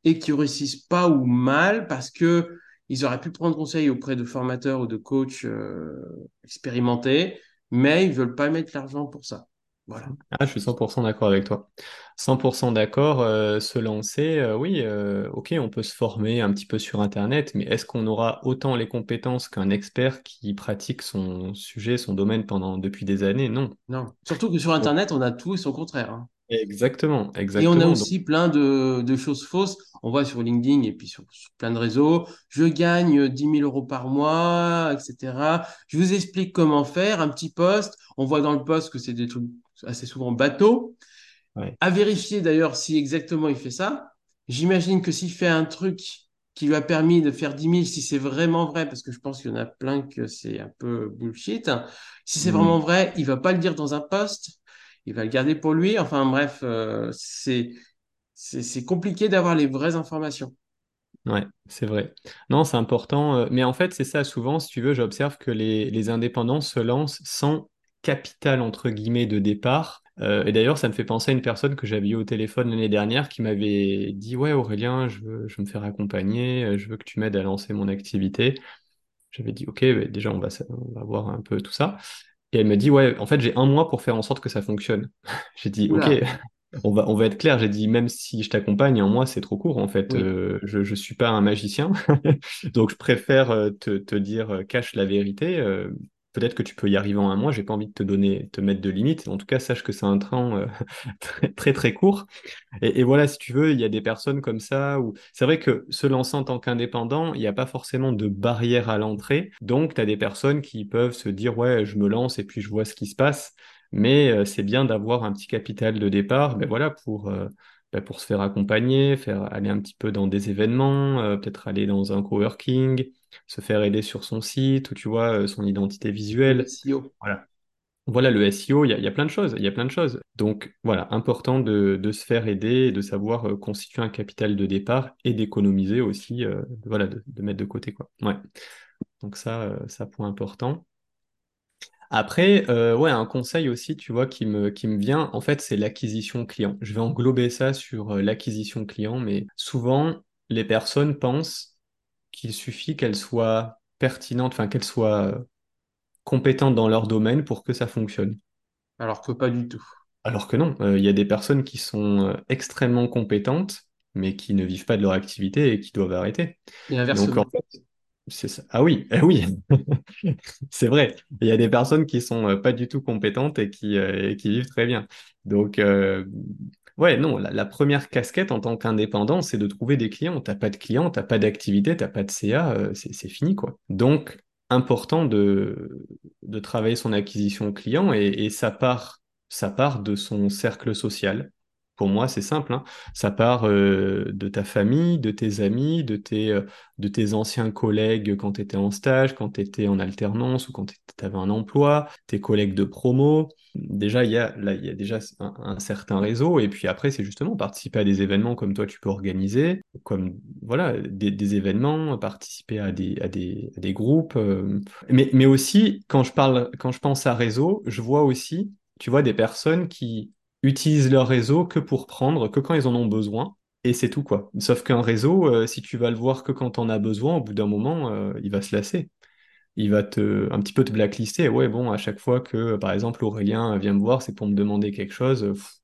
et qui réussissent pas ou mal parce que ils auraient pu prendre conseil auprès de formateurs ou de coachs euh, expérimentés, mais ils veulent pas mettre l'argent pour ça. Voilà. Ah, je suis 100% d'accord avec toi. 100% d'accord, euh, se lancer, euh, oui, euh, ok, on peut se former un petit peu sur Internet, mais est-ce qu'on aura autant les compétences qu'un expert qui pratique son sujet, son domaine pendant depuis des années? Non. Non. Surtout que sur Internet, on a tout et son contraire. hein. exactement, Et on a exactement. Aussi plein de, de choses fausses. On voit sur LinkedIn et puis sur, sur plein de réseaux. Je gagne dix mille euros par mois, etc. Je vous explique comment faire. Un petit post. On voit dans le post que c'est des trucs assez souvent bateaux. ouais, À vérifier d'ailleurs si exactement il fait ça. J'imagine que s'il fait un truc qui lui a permis de faire dix mille, si c'est vraiment vrai, parce que je pense qu'il y en a plein que c'est un peu bullshit, hein. si c'est Hmm. vraiment vrai, il va pas le dire dans un post, il va le garder pour lui. Enfin bref, euh, c'est c'est c'est compliqué d'avoir les vraies informations. Ouais, c'est vrai. Non, c'est important. euh, Mais en fait, c'est ça, souvent, si tu veux, j'observe que les, les indépendants se lancent sans capital, entre guillemets, de départ. Euh, et d'ailleurs, ça me fait penser à une personne que j'avais eu au téléphone l'année dernière qui m'avait dit, Ouais, Aurélien, je veux, je veux me faire accompagner, euh, je veux que tu m'aides à lancer mon activité. J'avais dit, OK, bah, déjà, on va, on va voir un peu tout ça. Et elle me dit, Ouais, en fait, j'ai un mois pour faire en sorte que ça fonctionne. *laughs* J'ai dit, OK, on va, on va être clair, j'ai dit, même si je t'accompagne, en moi, c'est trop court, en fait. oui. Euh, je ne suis pas un magicien. *laughs* Donc, je préfère te, te dire, cache la vérité. Euh, peut-être que tu peux y arriver en un mois. J'ai pas envie de te donner, te mettre de limites. En tout cas, sache que c'est un train euh, *laughs* très, très, court. Et, voilà, si tu veux, il y a des personnes comme ça c'est vrai que se lancer en tant qu'indépendant, il n'y a pas forcément de barrière à l'entrée. Donc, tu as des personnes qui peuvent se dire, ouais, je me lance et puis je vois ce qui se passe. Mais euh, c'est bien d'avoir un petit capital de départ, ben voilà, pour, euh, ben pour se faire accompagner, faire aller un petit peu dans des événements, peut-être aller dans un coworking, se faire aider sur son site ou tu vois, euh, son identité Le visuelle. SEO. Voilà. Voilà, le SEO, il y a, il y a plein de choses, il y a plein de choses. Donc voilà, important de, de se faire aider et de savoir euh, constituer un capital de départ et d'économiser aussi, euh, voilà, de, de mettre de côté, quoi. Ouais. Donc ça, euh, ça point important. Après, ouais, un conseil aussi, tu vois, qui me, qui me vient, en fait, c'est l'acquisition client. Je vais englober ça sur l'acquisition client, mais souvent, les personnes pensent qu'il suffit qu'elles soient pertinentes, enfin, qu'elles soient euh, compétentes dans leur domaine pour que ça fonctionne. Alors que pas du tout. Alors que non, euh, il y a des personnes qui sont euh, extrêmement compétentes, mais qui ne vivent pas de leur activité et qui doivent arrêter. Et Donc, en inversement. fait, Ah oui, eh *laughs* c'est vrai. Il y a des personnes qui sont euh, pas du tout compétentes et qui, euh, vivent très bien. Donc, euh, ouais, non, la, première casquette en tant qu'indépendant, c'est de trouver des clients. T'as pas de clients, t'as pas d'activité, t'as pas de CA, c'est fini, quoi. Donc, important de, travailler son acquisition client et, et ça part, part de son cercle social. Pour moi, c'est simple, hein. Ça part euh, de ta famille, de tes amis, de tes, euh, de tes anciens collègues quand tu étais en stage, quand tu étais en alternance ou quand tu avais un emploi, tes collègues de promo. Déjà, il y a, y a déjà un, certain réseau. Et puis après, c'est justement participer à des événements comme toi, tu peux organiser, comme voilà, des, événements, participer à des, à des, des groupes. euh. Mais, mais aussi, quand je parle, quand je pense à réseau, je vois aussi, tu vois, des personnes qui utilisent leur réseau que pour prendre, que quand ils en ont besoin. Et c'est tout, quoi. Sauf qu'un réseau, euh, si tu vas le voir que quand on a besoin, au bout d'un moment, euh, il va se lasser. il va te, un petit peu te blacklister. Ouais, bon, à chaque fois que, par exemple, Aurélien vient me voir, c'est pour me demander quelque chose. pff,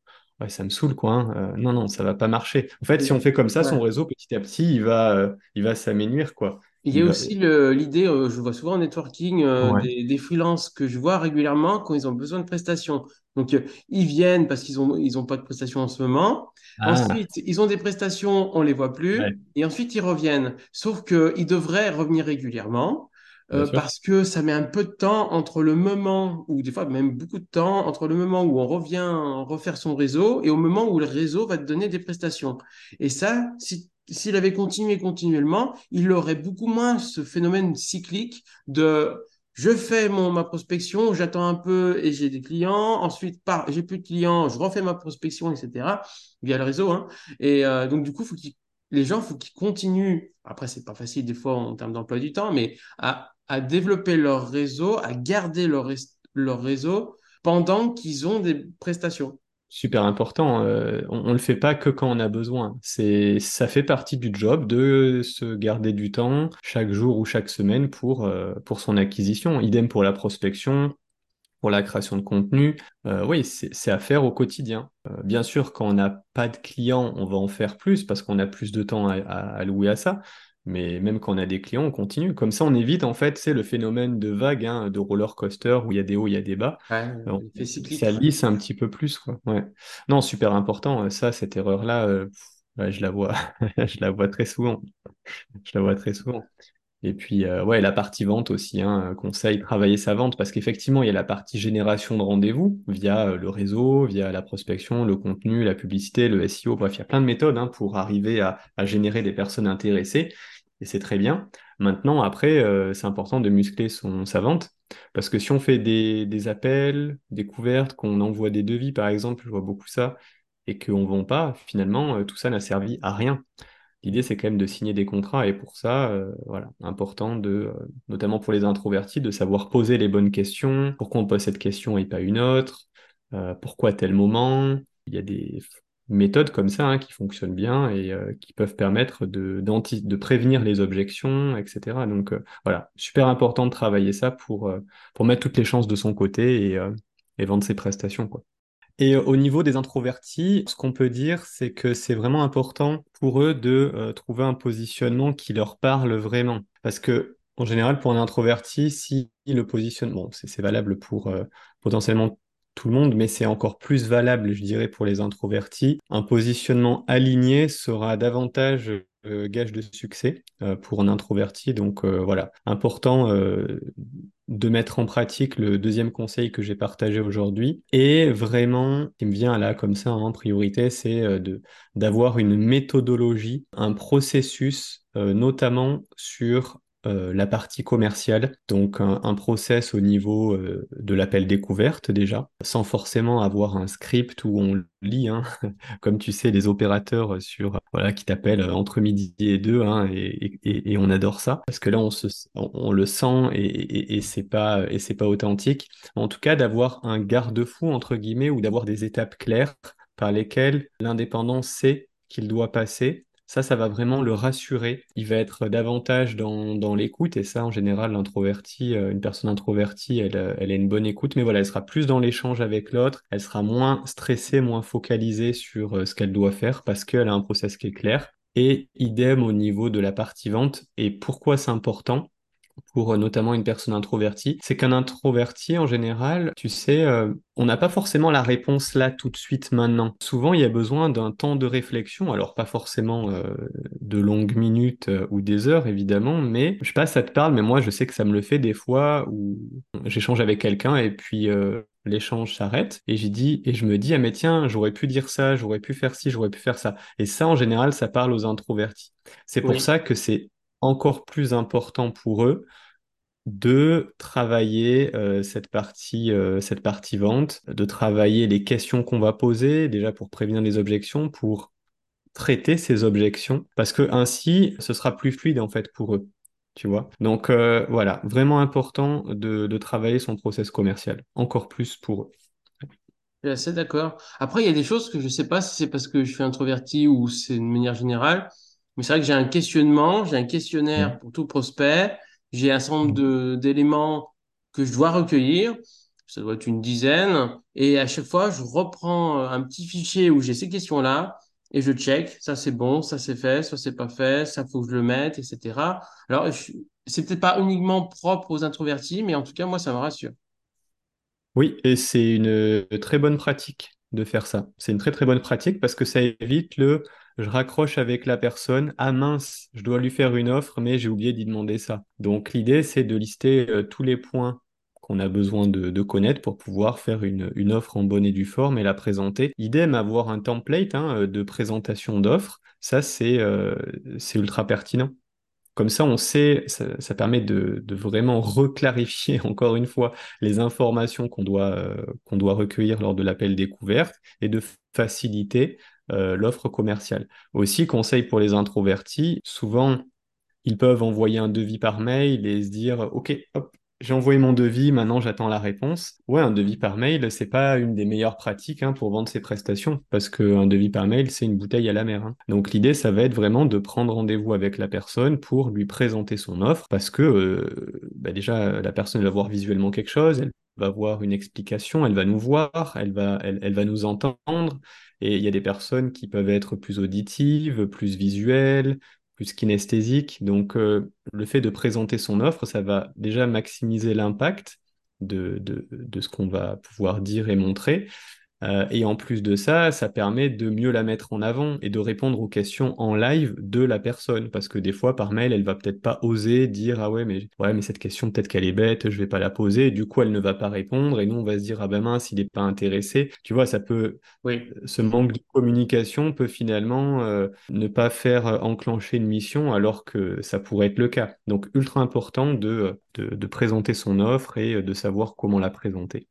ouais, ça me saoule, quoi. hein. Euh, non, non, ça va pas marcher. En fait, si on fait comme ça, son réseau, petit à petit, il va, euh, il va s'amenuire, quoi. Il y a aussi l'idée, euh, je vois souvent en networking, euh, Ouais. des, des freelances que je vois régulièrement quand ils ont besoin de prestations. Donc, euh, ils viennent parce qu'ils ont, ils ont pas de prestations en ce moment. Ah, Ensuite, ils ont des prestations, on les voit plus. ouais, Et ensuite, ils reviennent. Sauf qu'ils devraient revenir régulièrement euh, parce que ça met un peu de temps entre le moment, ou des fois même beaucoup de temps, entre le moment où on revient refaire son réseau et au moment où le réseau va te donner des prestations. Et ça, si s'il avait continué continuellement, il aurait beaucoup moins ce phénomène cyclique de je fais ma prospection, j'attends un peu et j'ai des clients. Ensuite, j'ai plus de clients, je refais ma prospection, etc. via le réseau. Hein. Et euh, donc, du coup, les gens, faut qu'ils continuent. Après, c'est pas facile des fois en termes d'emploi du temps, mais à, développer leur réseau, à garder leur réseau pendant qu'ils ont des prestations. Super important. euh, on, on le fait pas que quand on a besoin. C'est, ça fait partie du job de se garder du temps chaque jour ou chaque semaine pour, euh, pour son acquisition. Idem pour la prospection, pour la création de contenu. Euh, oui, c'est à faire au quotidien. Bien sûr, quand on n'a pas de clients, on va en faire plus parce qu'on a plus de temps à, à allouer à ça. Mais même quand on a des clients, on continue. Comme ça, on évite en fait, c'est le phénomène de vague, hein, de roller coaster où il y a des hauts, il y a des bas. Ouais, Alors, ça lisse un petit peu plus, quoi. Ouais. Non, super important. Euh, Ça, cette erreur-là, euh, ouais, je la vois, *laughs* je la vois très souvent. Je la vois très souvent. Et puis, euh, ouais, la partie vente aussi, hein, conseil, travailler sa vente, parce qu'effectivement, il y a la partie génération de rendez-vous via le réseau, via la prospection, le contenu, la publicité, le SEO, bref, il y a plein de méthodes hein, pour arriver à, à générer des personnes intéressées, c'est très bien. Maintenant, après, euh, c'est important de muscler son, sa vente, parce que si on fait des, appels, des couvertes, qu'on envoie des devis, par exemple, je vois beaucoup ça, et qu'on ne vend pas, finalement, euh, tout ça n'a servi à rien. L'idée, c'est quand même de signer des contrats et pour ça, euh, voilà, important de, notamment pour les introvertis, de savoir poser les bonnes questions. Pourquoi on pose cette question et pas une autre? Pourquoi tel moment? Il y a des méthodes comme ça hein, qui fonctionnent bien et euh, qui peuvent permettre de, de prévenir les objections, etc. Donc euh, voilà, super important de travailler ça pour, euh, pour mettre toutes les chances de son côté et, et vendre ses prestations, quoi. Et au niveau des introvertis, ce qu'on peut dire, c'est que c'est vraiment important pour eux de trouver un positionnement qui leur parle vraiment. Parce que, en général, pour un introverti, si le positionnement, bon, c'est valable pour potentiellement tout le monde, mais c'est encore plus valable, je dirais, pour les introvertis. Un positionnement aligné sera davantage euh, gage de succès euh, pour un introverti. Donc euh, voilà, important de mettre en pratique le deuxième conseil que j'ai partagé aujourd'hui. Et vraiment, qui me vient là comme ça en priorité, c'est de d'avoir une méthodologie, un processus, notamment sur euh, la partie commerciale, donc un, process au niveau euh, de l'appel découverte déjà, sans forcément avoir un script où on lit, hein, *laughs* comme tu sais, les opérateurs sur voilà qui t'appellent entre midi et deux, hein, et, et, on adore ça parce que là on se le sent et, et, et c'est pas et c'est pas authentique. En tout cas, d'avoir un garde-fou entre guillemets ou d'avoir des étapes claires par lesquelles l'indépendant sait qu'il doit passer. Ça, ça va vraiment le rassurer. Il va être davantage dans, l'écoute. Et ça, en général, l'introverti, euh, une personne introvertie, elle, euh, elle a une bonne écoute. Mais voilà, elle sera plus dans l'échange avec l'autre. Elle sera moins stressée, moins focalisée sur euh, ce qu'elle doit faire parce qu'elle a un process qui est clair. Et idem au niveau de la partie vente. Et pourquoi c'est important? Pour euh, notamment une personne introvertie, c'est qu'un introverti, en général, tu sais, euh, on n'a pas forcément la réponse là tout de suite maintenant. Souvent, il y a besoin d'un temps de réflexion, alors pas forcément euh, de longues minutes euh, ou des heures, évidemment, mais je sais pas, ça te parle, mais moi, je sais que ça me le fait des fois où j'échange avec quelqu'un et puis l'échange s'arrête et j'ai dit et je me dis ah mais tiens j'aurais pu dire ça j'aurais pu faire ci j'aurais pu faire ça et ça en général ça parle aux introvertis c'est pour Oui. ça que c'est encore plus important pour eux de travailler euh, cette partie, euh, cette partie vente, de travailler les questions qu'on va poser, déjà pour prévenir les objections, pour traiter ces objections, parce que ainsi, ce sera plus fluide en fait pour eux. Tu vois? Donc euh, voilà, vraiment important de, travailler son process commercial, encore plus pour eux. Je suis assez d'accord. Après, il y a des choses que je sais pas si c'est parce que je suis introverti ou c'est de manière générale, mais c'est vrai que j'ai un questionnement, j'ai un questionnaire Mhm. pour tout prospect. j'ai un certain nombre de- d'éléments que je dois recueillir. Ça doit être une dizaine. Et à chaque fois, je reprends euh, un petit fichier où j'ai ces questions-là et je check. Ça, c'est bon, ça, c'est fait, ça, c'est pas fait, ça, faut que je le mette, etc. Alors, c'est peut-être pas uniquement propre aux introvertis, mais en tout cas, moi, ça me rassure. Oui, et c'est une euh, très bonne pratique de faire ça. C'est une très très bonne pratique parce que ça évite le je raccroche avec la personne, ah mince, je dois lui faire une offre, mais j'ai oublié d'y demander ça. Donc l'idée, c'est de lister euh, tous les points qu'on a besoin de, connaître pour pouvoir faire une, offre en bonne et due forme et la présenter. Idem, avoir un template hein, euh, de présentation d'offre, ça c'est euh, c'est ultra pertinent. Comme ça, on sait, ça, permet de, vraiment reclarifier *laughs* encore une fois les informations qu'on doit, qu'on doit recueillir lors de l'appel découverte et de faciliter euh, l'offre commerciale. Aussi, conseil pour les introvertis, souvent ils peuvent envoyer un devis par mail et se dire, OK, hop, j'ai envoyé mon devis, maintenant j'attends la réponse. Ouais, un devis par mail, c'est pas une des meilleures pratiques hein, pour vendre ses prestations, parce qu'un devis par mail, c'est une bouteille à la mer. hein. Donc l'idée, ça va être vraiment de prendre rendez-vous avec la personne pour lui présenter son offre, parce que euh, bah déjà, la personne va voir visuellement quelque chose, va voir une explication, elle va nous voir, elle va, elle, elle va nous entendre. Et il y a des personnes qui peuvent être plus auditives, plus visuelles, plus kinesthésique. Donc, euh, le fait de présenter son offre, ça va déjà maximiser l'impact de, de, de ce qu'on va pouvoir dire et montrer. Euh, et en plus de ça, ça permet de mieux la mettre en avant et de répondre aux questions en live de la personne. Parce que des fois, par mail, elle va peut-être pas oser dire Ah ouais, mais, ouais, mais cette question, peut-être qu'elle est bête, je vais pas la poser. Et du coup, elle ne va pas répondre. Et nous, on va se dire Ah ben mince, il n'est pas intéressé. Tu vois, ça peut. Oui. Ce manque de communication peut finalement euh, ne pas faire euh, enclencher une mission alors que ça pourrait être le cas. Donc, ultra important de, de, de présenter son offre et de savoir comment la présenter.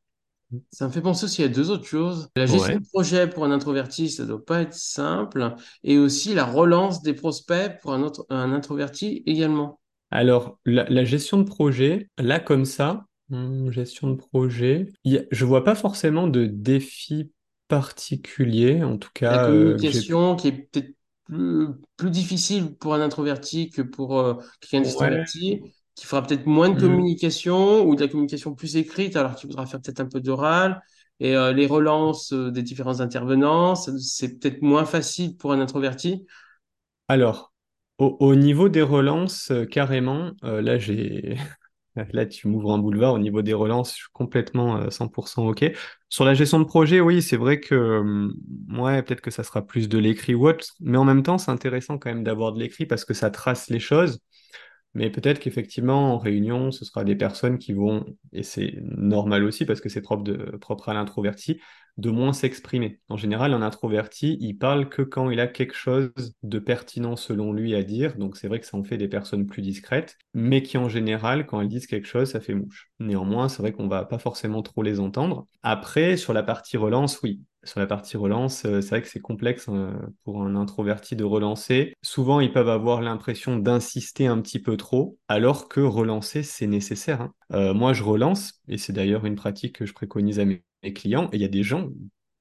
Ça me fait penser aussi à deux autres choses. La gestion Ouais. de projet pour un introverti, ça doit pas être simple. Et aussi la relance des prospects pour un autre, un introverti également. Alors, la, la gestion de projet, là comme ça, hum, gestion de projet, a- je vois pas forcément de défi particulier, en tout La cas, euh, que j'ai... communication qui est peut-être plus, plus difficile pour un introverti que pour euh, quelqu'un Ouais. d'extraverti, qui fera peut-être moins de hum, communication ou de la communication plus écrite, alors qu'il voudra faire peut-être un peu d'oral. Et euh, les relances euh, des différents intervenants, c'est peut-être moins facile pour un introverti. Alors, au, au niveau des relances, euh, carrément, là j'ai... *laughs* Là, tu m'ouvres un boulevard au niveau des relances, je suis complètement euh, 100% OK. Sur la gestion de projet, oui, c'est vrai que, hum, ouais, peut-être que ça sera plus de l'écrit ou autre, mais en même temps, c'est intéressant quand même d'avoir de l'écrit parce que ça trace les choses. Mais peut-être qu'effectivement, en réunion, ce sera des personnes qui vont, et c'est normal aussi parce que c'est propre, à l'introverti, de moins s'exprimer. En général, un introverti, il parle que quand il a quelque chose de pertinent selon lui à dire. Donc c'est vrai que ça en fait des personnes plus discrètes, mais qui en général, quand elles disent quelque chose, ça fait mouche. Néanmoins, c'est vrai qu'on va pas forcément trop les entendre. Après, sur la partie relance, oui. Sur la partie relance, euh, c'est vrai que c'est complexe euh, pour un introverti de relancer. Souvent, ils peuvent avoir l'impression d'insister un petit peu trop, alors que relancer, c'est nécessaire. hein. Euh, moi, je relance, et c'est d'ailleurs une pratique que je préconise à mes, clients, et il y a des gens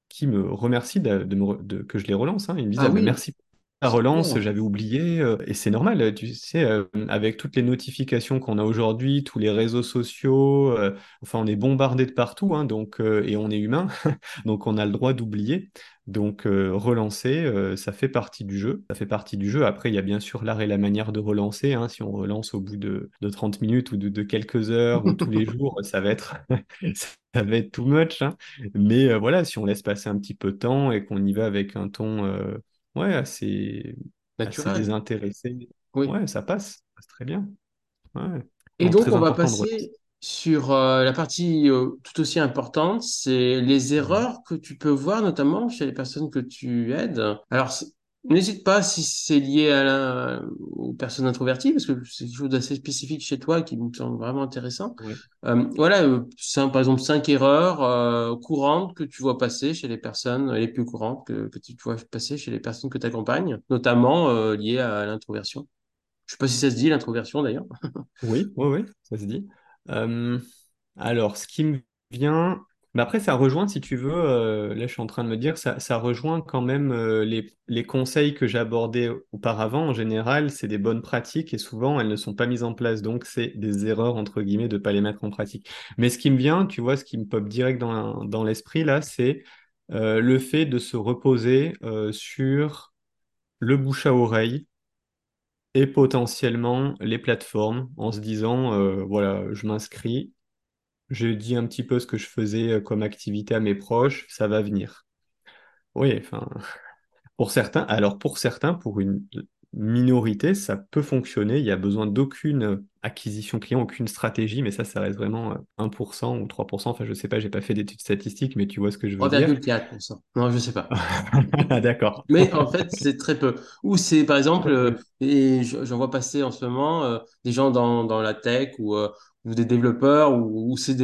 qui me remercient de, de me re- de- que je les relance. hein. Ils me disent, Ah ah oui, merci pour la c'est relance, j'avais oublié, euh, et c'est normal, tu sais, euh, avec toutes les notifications qu'on a aujourd'hui, tous les réseaux sociaux, euh, enfin, on est bombardé de partout, hein, donc, euh, et on est humain. *laughs* Donc on a le droit d'oublier. Donc euh, relancer, euh, ça fait partie du jeu. Ça fait partie du jeu. Après, il y a bien sûr l'art et la manière de relancer. hein. Si on relance au bout de, de 30 minutes ou de, de quelques heures ou tous les *laughs* jours, ça va être, *laughs* ça va être too much. hein. Mais euh, voilà, si on laisse passer un petit peu de temps et qu'on y va avec un ton euh, ouais, assez, assez Naturel. désintéressé, Oui. ouais, ça passe. Ça passe très bien. Ouais. Et donc, on va passer sur euh, la partie euh, tout aussi importante, c'est les erreurs que tu peux voir, notamment chez les personnes que tu aides. Alors, n'hésite pas si c'est lié à la- aux personnes introverties, parce que c'est quelque chose d'assez spécifique chez toi qui me semble vraiment intéressant. Euh, voilà, euh, cinq- par exemple, cinq erreurs euh, courantes que tu vois passer chez les personnes, les plus courantes que, que tu vois passer chez les personnes que tu accompagnes, notamment euh, liées à l'introversion. Je sais pas si ça se dit, l'introversion d'ailleurs. Oui, oui, oui, ça se dit. Euh, alors, ce qui me vient, Mais après, ça rejoint, si tu veux, euh, là je suis en train de me dire, ça, ça rejoint quand même euh, les, les conseils que j'abordais auparavant. En général, c'est des bonnes pratiques et souvent elles ne sont pas mises en place. Donc c'est des erreurs, entre guillemets, de ne pas les mettre en pratique. Mais ce qui me vient, tu vois, ce qui me pop direct dans, dans l'esprit là, c'est euh, le fait de se reposer sur le bouche à oreille et potentiellement les plateformes en se disant, voilà, je m'inscris je dis un petit peu ce que je faisais euh, comme activité à mes proches, ça va venir. Oui, enfin, *laughs* pour certains, alors pour certains, pour une minorité, ça peut fonctionner. Il n'y a besoin d'aucune acquisition client, aucune stratégie, mais ça, ça reste vraiment 1% euh, ou 3%. Enfin, je ne sais pas, j'ai pas fait d'études statistiques, mais tu vois ce que je veux dire. 3,4%. Non, je ne sais pas. *laughs* D'accord. Mais en fait, c'est très peu. Ou c'est, par exemple, euh, et j'en vois passer en ce moment, des gens dans, dans la tech ou, ou des développeurs, ou, c'est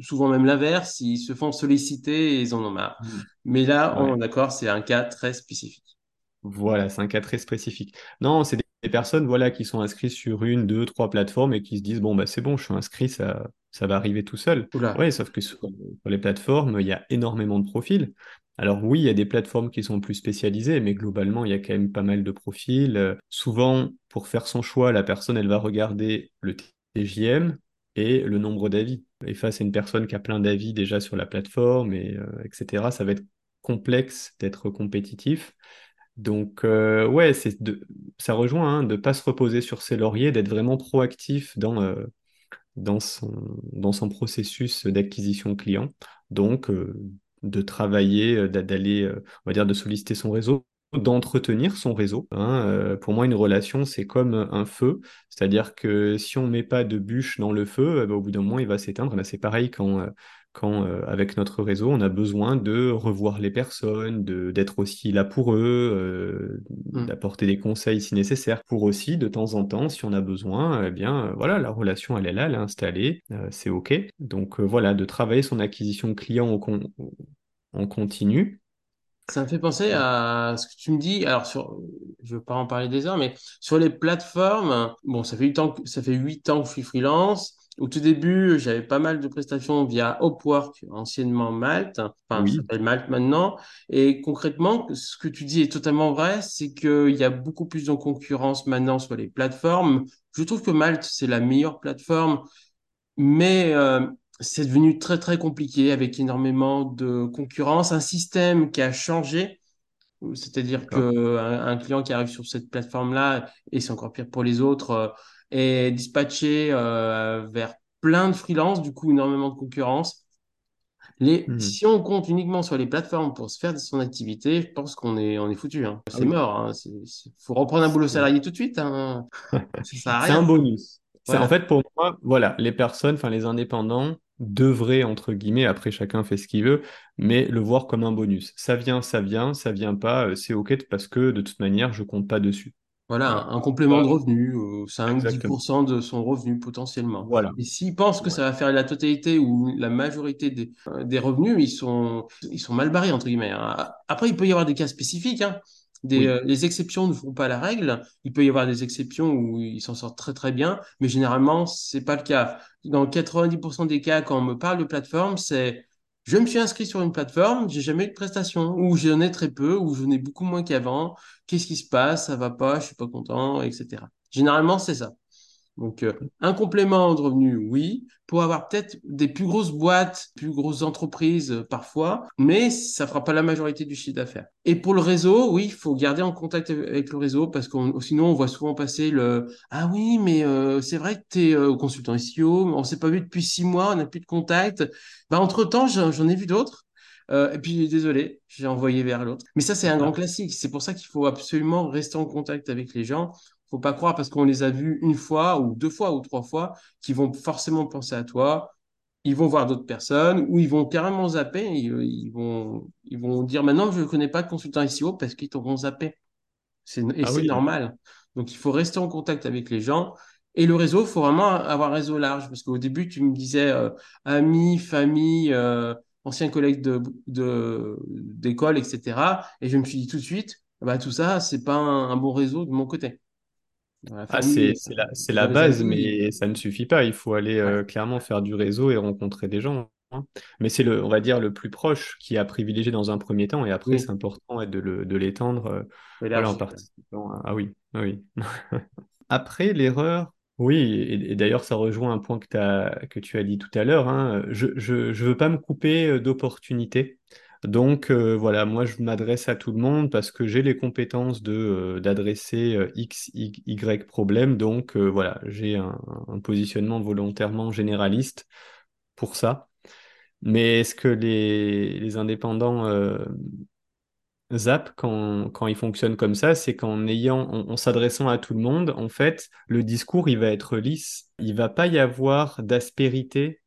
souvent même l'inverse, ils se font solliciter et ils en ont marre. Hmm. Mais là, on est d'accord, c'est un cas très spécifique. Voilà, c'est un cas très spécifique. Non, c'est des personnes voilà, qui sont inscrites sur une, deux, trois plateformes et qui se disent, bon, bah, c'est bon, je suis inscrit, ça, ça va arriver tout seul. Oui, sauf que sur, les plateformes, il y a énormément de profils. Alors oui, il y a des plateformes qui sont plus spécialisées, mais globalement, il y a quand même pas mal de profils. Euh, souvent, pour faire son choix, la personne, elle va regarder le TJM, et le nombre d'avis. Et face à une personne qui a plein d'avis déjà sur la plateforme, et, euh, etc., ça va être complexe d'être compétitif. Donc, euh, ouais, ça rejoint hein, de ne pas se reposer sur ses lauriers, d'être vraiment proactif dans, euh, dans, son, dans son processus d'acquisition client. Donc, de travailler, d'aller, on va dire, de solliciter son réseau d'entretenir son réseau. Hein. Euh, pour moi, une relation, c'est comme un feu, c'est-à-dire que si on ne met pas de bûche dans le feu, ben, au bout d'un moment, il va s'éteindre. c'est pareil quand, euh, quand euh, avec notre réseau, on a besoin de revoir les personnes, d'être aussi là pour eux, mmh. d'apporter des conseils si nécessaire, pour aussi, de temps en temps, si on a besoin, eh bien, voilà, la relation, elle est là, elle est installée, c'est OK. Donc voilà, de travailler son acquisition client en continu ça me fait penser à ce que tu me dis. Alors, sur, je ne veux pas en parler des heures, mais sur les plateformes, bon, ça fait ans, ça fait huit ans que je suis freelance. Au tout début, j'avais pas mal de prestations via Upwork, anciennement Malte. Enfin, ça s'appelle Malte maintenant. Et concrètement, ce que tu dis est totalement vrai, c'est qu'il y a beaucoup plus de concurrence maintenant sur les plateformes. Je trouve que Malte, c'est la meilleure plateforme, mais euh, c'est devenu très très compliqué avec énormément de concurrence, un système qui a changé, c'est-à-dire qu'un un client qui arrive sur cette plateforme-là, et c'est encore pire pour les autres, euh, est dispatché euh, vers plein de freelances, du coup énormément de concurrence. Les, hmm. Si on compte uniquement sur les plateformes pour se faire de son activité, je pense qu'on est, on est foutu. Hein. Ah c'est mort. Il hein. faut reprendre un boulot salarié tout de suite. Hein. *laughs* C'est un bonus. En fait, pour moi, voilà, les personnes, enfin les indépendants, devrait, entre guillemets, après chacun fait ce qu'il veut, mais le voir comme un bonus. Ça vient, ça vient, ça vient pas, euh, c'est OK parce que de toute manière, je compte pas dessus. Voilà, un, complément de revenu, 5-10% de son revenu potentiellement. Voilà. Et s'ils pensent que ça va faire la totalité ou la majorité des, euh, des revenus, ils sont, ils sont mal barrés, entre guillemets. Hein. Après, il peut y avoir des cas spécifiques. Hein. Euh, les exceptions ne font pas la règle. Il peut y avoir des exceptions où ils s'en sortent très très bien, mais généralement, c'est pas le cas. Dans 90% des cas, quand on me parle de plateforme, c'est je me suis inscrit sur une plateforme, j'ai jamais eu de prestation, ou j'en ai très peu, ou j'en ai beaucoup moins qu'avant. Qu'est-ce qui se passe? Ça va pas, je suis pas content, etc. Généralement, c'est ça. Donc, euh, un complément de revenu, oui, pour avoir peut-être des plus grosses boîtes, plus grosses entreprises euh, parfois, mais ça fera pas la majorité du chiffre d'affaires. Et pour le réseau, oui, il faut garder en contact avec le réseau parce que sinon on voit souvent passer le ah oui, mais euh, c'est vrai que tu es consultant SEO, on s'est pas vu depuis six mois, on n'a plus de contact. Bah, entre temps, j'en ai vu d'autres. et puis, désolé, j'ai envoyé vers l'autre. Mais ça, c'est un grand classique. C'est pour ça qu'il faut absolument rester en contact avec les gens faut pas croire parce qu'on les a vus une fois ou deux fois ou trois fois qu'ils vont forcément penser à toi. Ils vont voir d'autres personnes ou ils vont carrément zapper. Ils, vont, ils vont dire maintenant je ne connais pas de consultant SEO parce qu'ils t'auront zappé. C'est, et ah c'est normal. Donc il faut rester en contact avec les gens. Et le réseau, il faut vraiment avoir un réseau large parce qu'au début, tu me disais euh, amis, famille, euh, anciens collègues de, d'école, etc. Et je me suis dit tout de suite, bah, tout ça, c'est pas un bon réseau de mon côté. Ah, c'est la, la base, mais ça ne suffit pas. Il faut aller euh, clairement faire du réseau et rencontrer des gens. hein. Mais c'est le, on va dire, le plus proche qui a privilégié dans un premier temps, et après, c'est important de le- de l'étendre, euh, voilà, en participant à- Ah oui, ah oui. *laughs* Après, l'erreur, oui, et, et d'ailleurs, ça rejoint un point que, t'as- que tu as dit tout à l'heure, hein, je je veux pas me couper euh, d'opportunités. Donc, euh, voilà, moi, je m'adresse à tout le monde parce que j'ai les compétences euh, d'adresser euh, X, Y, problème. Donc, voilà, j'ai un, positionnement volontairement généraliste pour ça. Mais est-ce que les, indépendants Zap, quand, quand il fonctionne comme ça, c'est qu'en ayant, en, en s'adressant à tout le monde, en fait, le discours, il va être lisse. Il va pas y avoir d'aspérité,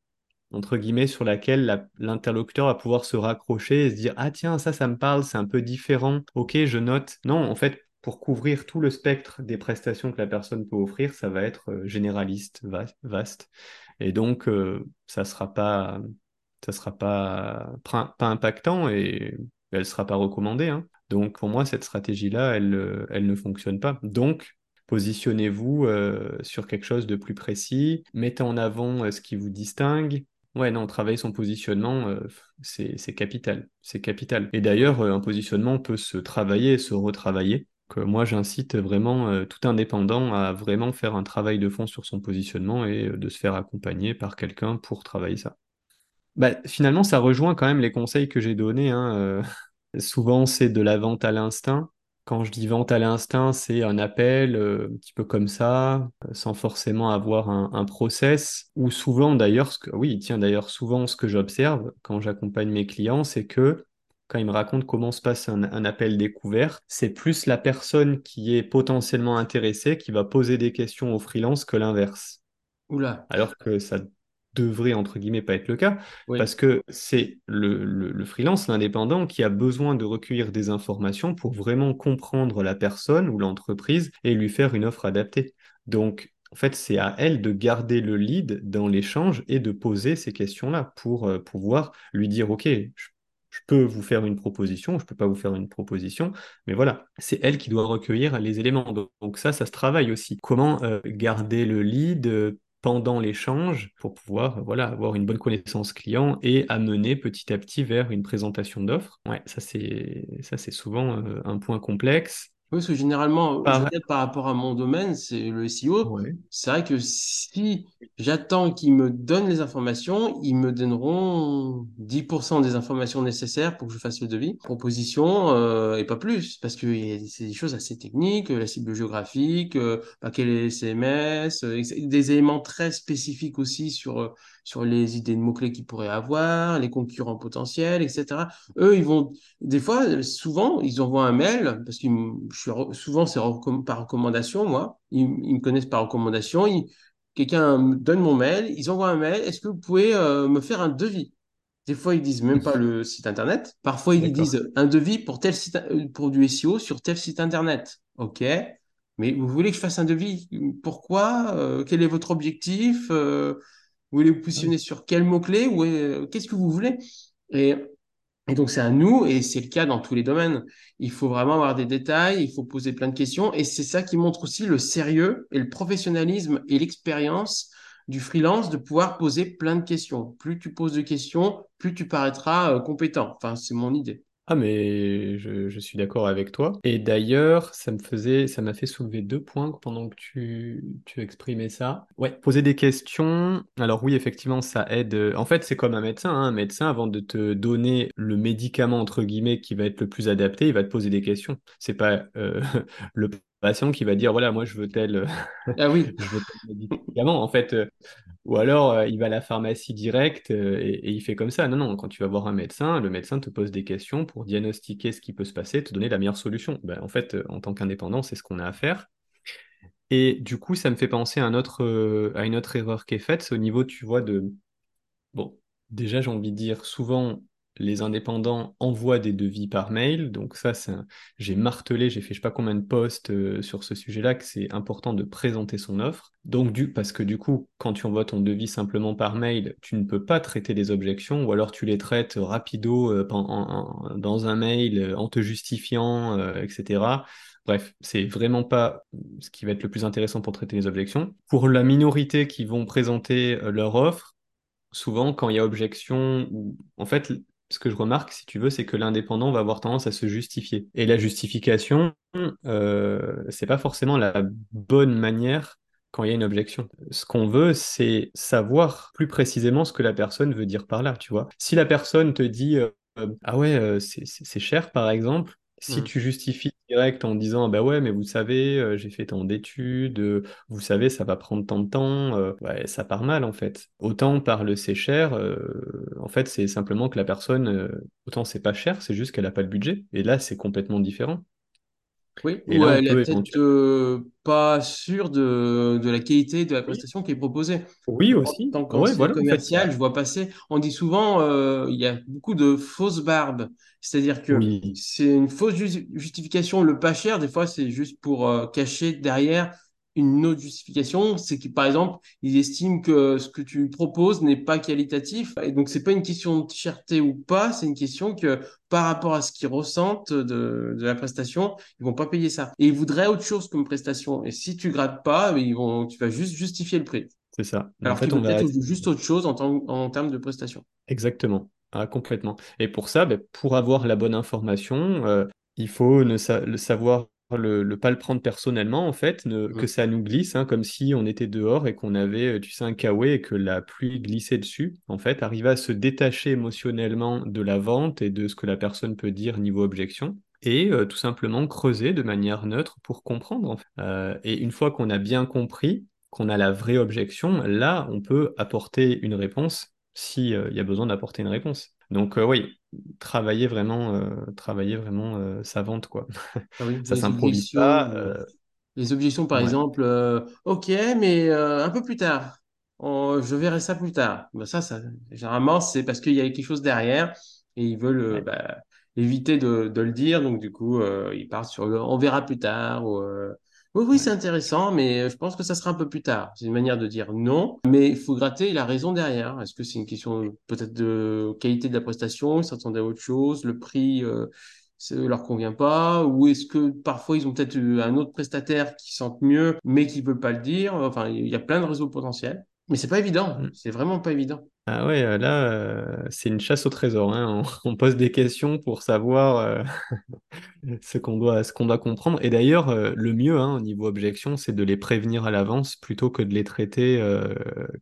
entre guillemets, sur laquelle la- l'interlocuteur va pouvoir se raccrocher et se dire, ah tiens, ça, ça me parle, c'est un peu différent. Ok, je note. Non, en fait, pour couvrir tout le spectre des prestations que la personne peut offrir, ça va être euh, généraliste, va- vaste. Et donc, euh, ça sera pas, ça sera pas, pas impactant et elle sera pas recommandée, hein. Donc, pour moi, cette stratégie-là, elle, euh, elle ne fonctionne pas. Donc, positionnez-vous sur quelque chose de plus précis, mettez en avant ce qui vous distingue. Ouais, non, travailler son positionnement, euh, c'est, capital. C'est capital. Et d'ailleurs, euh, un positionnement peut se travailler et se retravailler. Moi, j'incite vraiment euh, tout indépendant à vraiment faire un travail de fond sur son positionnement et de se faire accompagner par quelqu'un pour travailler ça. Bah, finalement, ça rejoint quand même les conseils que j'ai donnés, hein, *laughs* Souvent, c'est de la vente à l'instinct. Quand je dis vente à l'instinct, c'est un appel euh, un petit peu comme ça, sans forcément avoir un, un process. Ou souvent, d'ailleurs, oui, tiens, d'ailleurs, souvent, ce que j'observe quand j'accompagne mes clients, c'est que quand ils me racontent comment se passe un, un appel découvert, c'est plus la personne qui est potentiellement intéressée qui va poser des questions au freelance que l'inverse Oula, alors que ça devrait, entre guillemets, pas être le cas, oui. parce que c'est le, le, le freelance, l'indépendant, qui a besoin de recueillir des informations pour vraiment comprendre la personne ou l'entreprise et lui faire une offre adaptée. Donc, en fait, c'est à elle de garder le lead dans l'échange et de poser ces questions-là pour euh, pouvoir lui dire, OK, je, je peux vous faire une proposition, je peux pas vous faire une proposition, mais voilà, c'est elle qui doit recueillir les éléments. Donc, donc ça, ça se travaille aussi. Comment euh, garder le lead, euh, pendant l'échange pour pouvoir voilà, avoir une bonne connaissance client et amener petit à petit vers une présentation d'offres. Ouais, ça c'est ça c'est souvent euh, un point complexe. Oui, parce que généralement, dire, par rapport à mon domaine, c'est le SEO. Ouais. C'est vrai que si j'attends qu'ils me donnent les informations, ils me donneront 10% des informations nécessaires pour que je fasse le devis, proposition, euh, et pas plus, parce que c'est des choses assez techniques, euh, la cible géographique, euh, bah, quel est le CMS, euh, des éléments très spécifiques aussi sur, euh, sur les idées de mots-clés qu'ils pourraient avoir, les concurrents potentiels, etc. Eux, ils vont des fois, souvent, ils envoient un mail, parce que je suis re- souvent c'est par recommandation, moi. Ils, ils me connaissent par recommandation. Quelqu'un me donne mon mail, ils envoient un mail. Est-ce que vous pouvez euh, me faire un devis? Des fois, ils disent même pas le site internet. Parfois, ils disent un devis pour tel site, euh, pour du SEO sur tel site internet. OK. Mais vous voulez que je fasse un devis? Pourquoi? Euh, quel est votre objectif? Euh, vous voulez vous positionner sur quel mot-clé? Ou, euh, qu'est-ce que vous voulez? Et et donc, c'est à nous, et c'est le cas dans tous les domaines. Il faut vraiment avoir des détails, il faut poser plein de questions, et c'est ça qui montre aussi le sérieux et le professionnalisme et l'expérience du freelance de pouvoir poser plein de questions. Plus tu poses de questions, plus tu paraîtras euh, compétent. Enfin, c'est mon idée. Ah mais je, suis d'accord avec toi. Et d'ailleurs, ça me faisait, ça m'a fait soulever deux points pendant que tu, tu exprimais ça. Ouais, poser des questions. Alors oui, effectivement, ça aide. En fait, c'est comme un médecin. hein. Un médecin, avant de te donner le médicament entre guillemets qui va être le plus adapté, il va te poser des questions. C'est pas euh, *laughs* le patient qui va dire voilà, moi je veux tel, Ah oui, *laughs* je veux tel médicament. En fait, euh, ou alors, euh, il va à la pharmacie directe euh, et, et il fait comme ça. Non, non, quand tu vas voir un médecin, le médecin te pose des questions pour diagnostiquer ce qui peut se passer, te donner la meilleure solution. Ben, en fait, euh, en tant qu'indépendant, c'est ce qu'on a à faire. Et du coup, ça me fait penser à, un autre, euh, à une autre erreur qui est faite, c'est au niveau, tu vois, de, Bon, déjà, j'ai envie de dire, souvent, les indépendants envoient des devis par mail. Donc ça, j'ai martelé, j'ai fait je sais pas combien de posts euh, sur ce sujet-là, que c'est important de présenter son offre. Donc, parce que du coup, quand tu envoies ton devis simplement par mail, tu ne peux pas traiter des objections, ou alors tu les traites rapido euh, dans un mail euh, en te justifiant, etc. Bref, c'est vraiment pas ce qui va être le plus intéressant pour traiter les objections. Pour la minorité qui vont présenter leur offre, souvent, quand il y a objection, ou en fait, ce que je remarque, si tu veux, c'est que l'indépendant va avoir tendance à se justifier. Et la justification, euh, c'est pas forcément la bonne manière quand il y a une objection. Ce qu'on veut, c'est savoir plus précisément ce que la personne veut dire par là, tu vois. Si la personne te dit euh, ah ouais, euh, c'est cher par exemple, si Mm. tu justifies direct en disant bah ouais, mais vous savez, euh, j'ai fait tant d'études, euh, vous savez, ça va prendre tant de temps, euh, ouais, ça part mal en fait. Autant par le c'est cher, en fait, c'est simplement que la personne, autant c'est pas cher, c'est juste qu'elle n'a pas le budget. Et là, c'est complètement différent. Oui, Et ou là, elle est peut peut-être pas sûre de, de la qualité de la Oui, prestation qui est proposée. oui En aussi. tant Ouais, en fait, il y commercial, je vois passer, on dit souvent, il y a beaucoup de fausses barbes. C'est-à-dire que Oui, c'est une fausse ju- justification. Le pas cher, des fois, c'est juste pour euh, cacher derrière une autre justification. C'est que, par exemple, ils estiment que ce que tu proposes n'est pas qualitatif. Et donc, c'est pas une question de cherté ou pas, c'est une question que par rapport à ce qu'ils ressentent de, de la prestation, ils vont pas payer ça. Et ils voudraient autre chose comme prestation. Et si tu grattes pas, ils vont, tu vas juste justifier le prix. c'est ça. En Alors fait, qu'il on peut-être juste autre chose en, en termes de prestation. Exactement, Ah, complètement. Et pour ça, ben, pour avoir la bonne information, euh, il faut ne sa- le savoir le, le pas le prendre personnellement, en fait, ne- que ça nous glisse, hein, comme si on était dehors et qu'on avait, euh, tu sais, un kawaii et que la pluie glissait dessus. En fait, arriver à se détacher émotionnellement de la vente et de ce que la personne peut dire niveau objection. Et euh, tout simplement creuser de manière neutre pour comprendre. en fait. Euh, et une fois qu'on a bien compris, qu'on a la vraie objection, là, on peut apporter une réponse si euh, il y a besoin d'apporter une réponse. Donc euh, oui, travailler vraiment, euh, travailler vraiment euh, sa vente, quoi. *laughs* Ah oui, Ça s'improvise pas. les objections, par ouais, exemple, ok, mais un peu plus tard. On- je verrai ça plus tard. Ben ça, ça, généralement, c'est parce qu'il y a quelque chose derrière et ils veulent ouais, bah, éviter de, de le dire. Donc, du coup, ils partent sur le on verra plus tard. Ou, oui, oui, c'est intéressant, mais je pense que ça sera un peu plus tard. C'est une manière de dire non, mais il faut gratter la raison derrière. Est-ce que c'est une question peut-être de qualité de la prestation, ils s'attendaient à autre chose, le prix. euh, leur convient pas, ou est-ce que parfois ils ont peut-être eu un autre prestataire qui sente mieux, mais qui veut pas le dire? Enfin, il y a plein de réseaux potentiels, mais c'est pas évident. Mm. C'est vraiment pas évident. Ah ouais, euh, là, euh, c'est une chasse au trésor. hein. *laughs* On, pose des questions pour savoir euh, *laughs* ce qu'on doit, comprendre. Et d'ailleurs, le mieux, hein, au niveau objection, c'est de les prévenir à l'avance plutôt que de les traiter,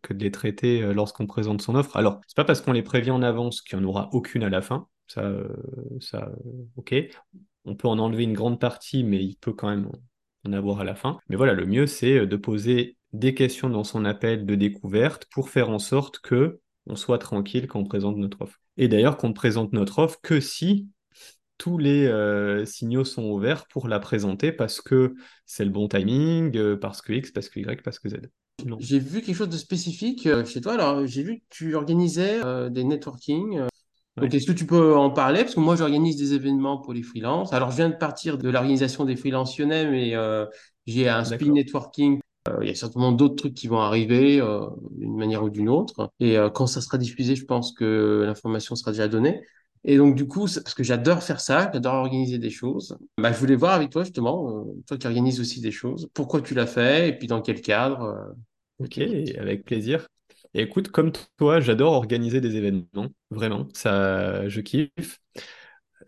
que de les traiter lorsqu'on présente son offre. Alors, c'est pas parce qu'on les prévient en avance qu'il n'y en aura aucune à la fin. Ça, ok. On peut en enlever une grande partie, mais il peut quand même en avoir à la fin. Mais voilà, le mieux, c'est de poser des questions dans son appel de découverte pour faire en sorte que on soit tranquille quand on présente notre offre. Et d'ailleurs, qu'on ne présente notre offre que si tous les euh, signaux sont ouverts pour la présenter parce que c'est le bon timing, euh, parce que X, parce que Y, parce que Z. J'ai vu quelque chose de spécifique euh, chez toi. Alors, j'ai vu que tu organisais des networking. Donc, est-ce que tu peux en parler? Parce que moi, j'organise des événements pour les freelances. Alors, je viens de partir de l'organisation des freelances lyonnais, mais j'ai un speed networking. Euh, il y a certainement d'autres trucs qui vont arriver euh, d'une manière ou d'une autre. Et euh, quand ça sera diffusé, je pense que l'information sera déjà donnée. Et donc, du coup, parce que j'adore faire ça, j'adore organiser des choses, bah, je voulais voir avec toi, justement, toi qui organises aussi des choses, pourquoi tu l'as fait et puis dans quel cadre. ok. avec plaisir. Et écoute, comme toi, j'adore organiser des événements. Vraiment, ça, je kiffe.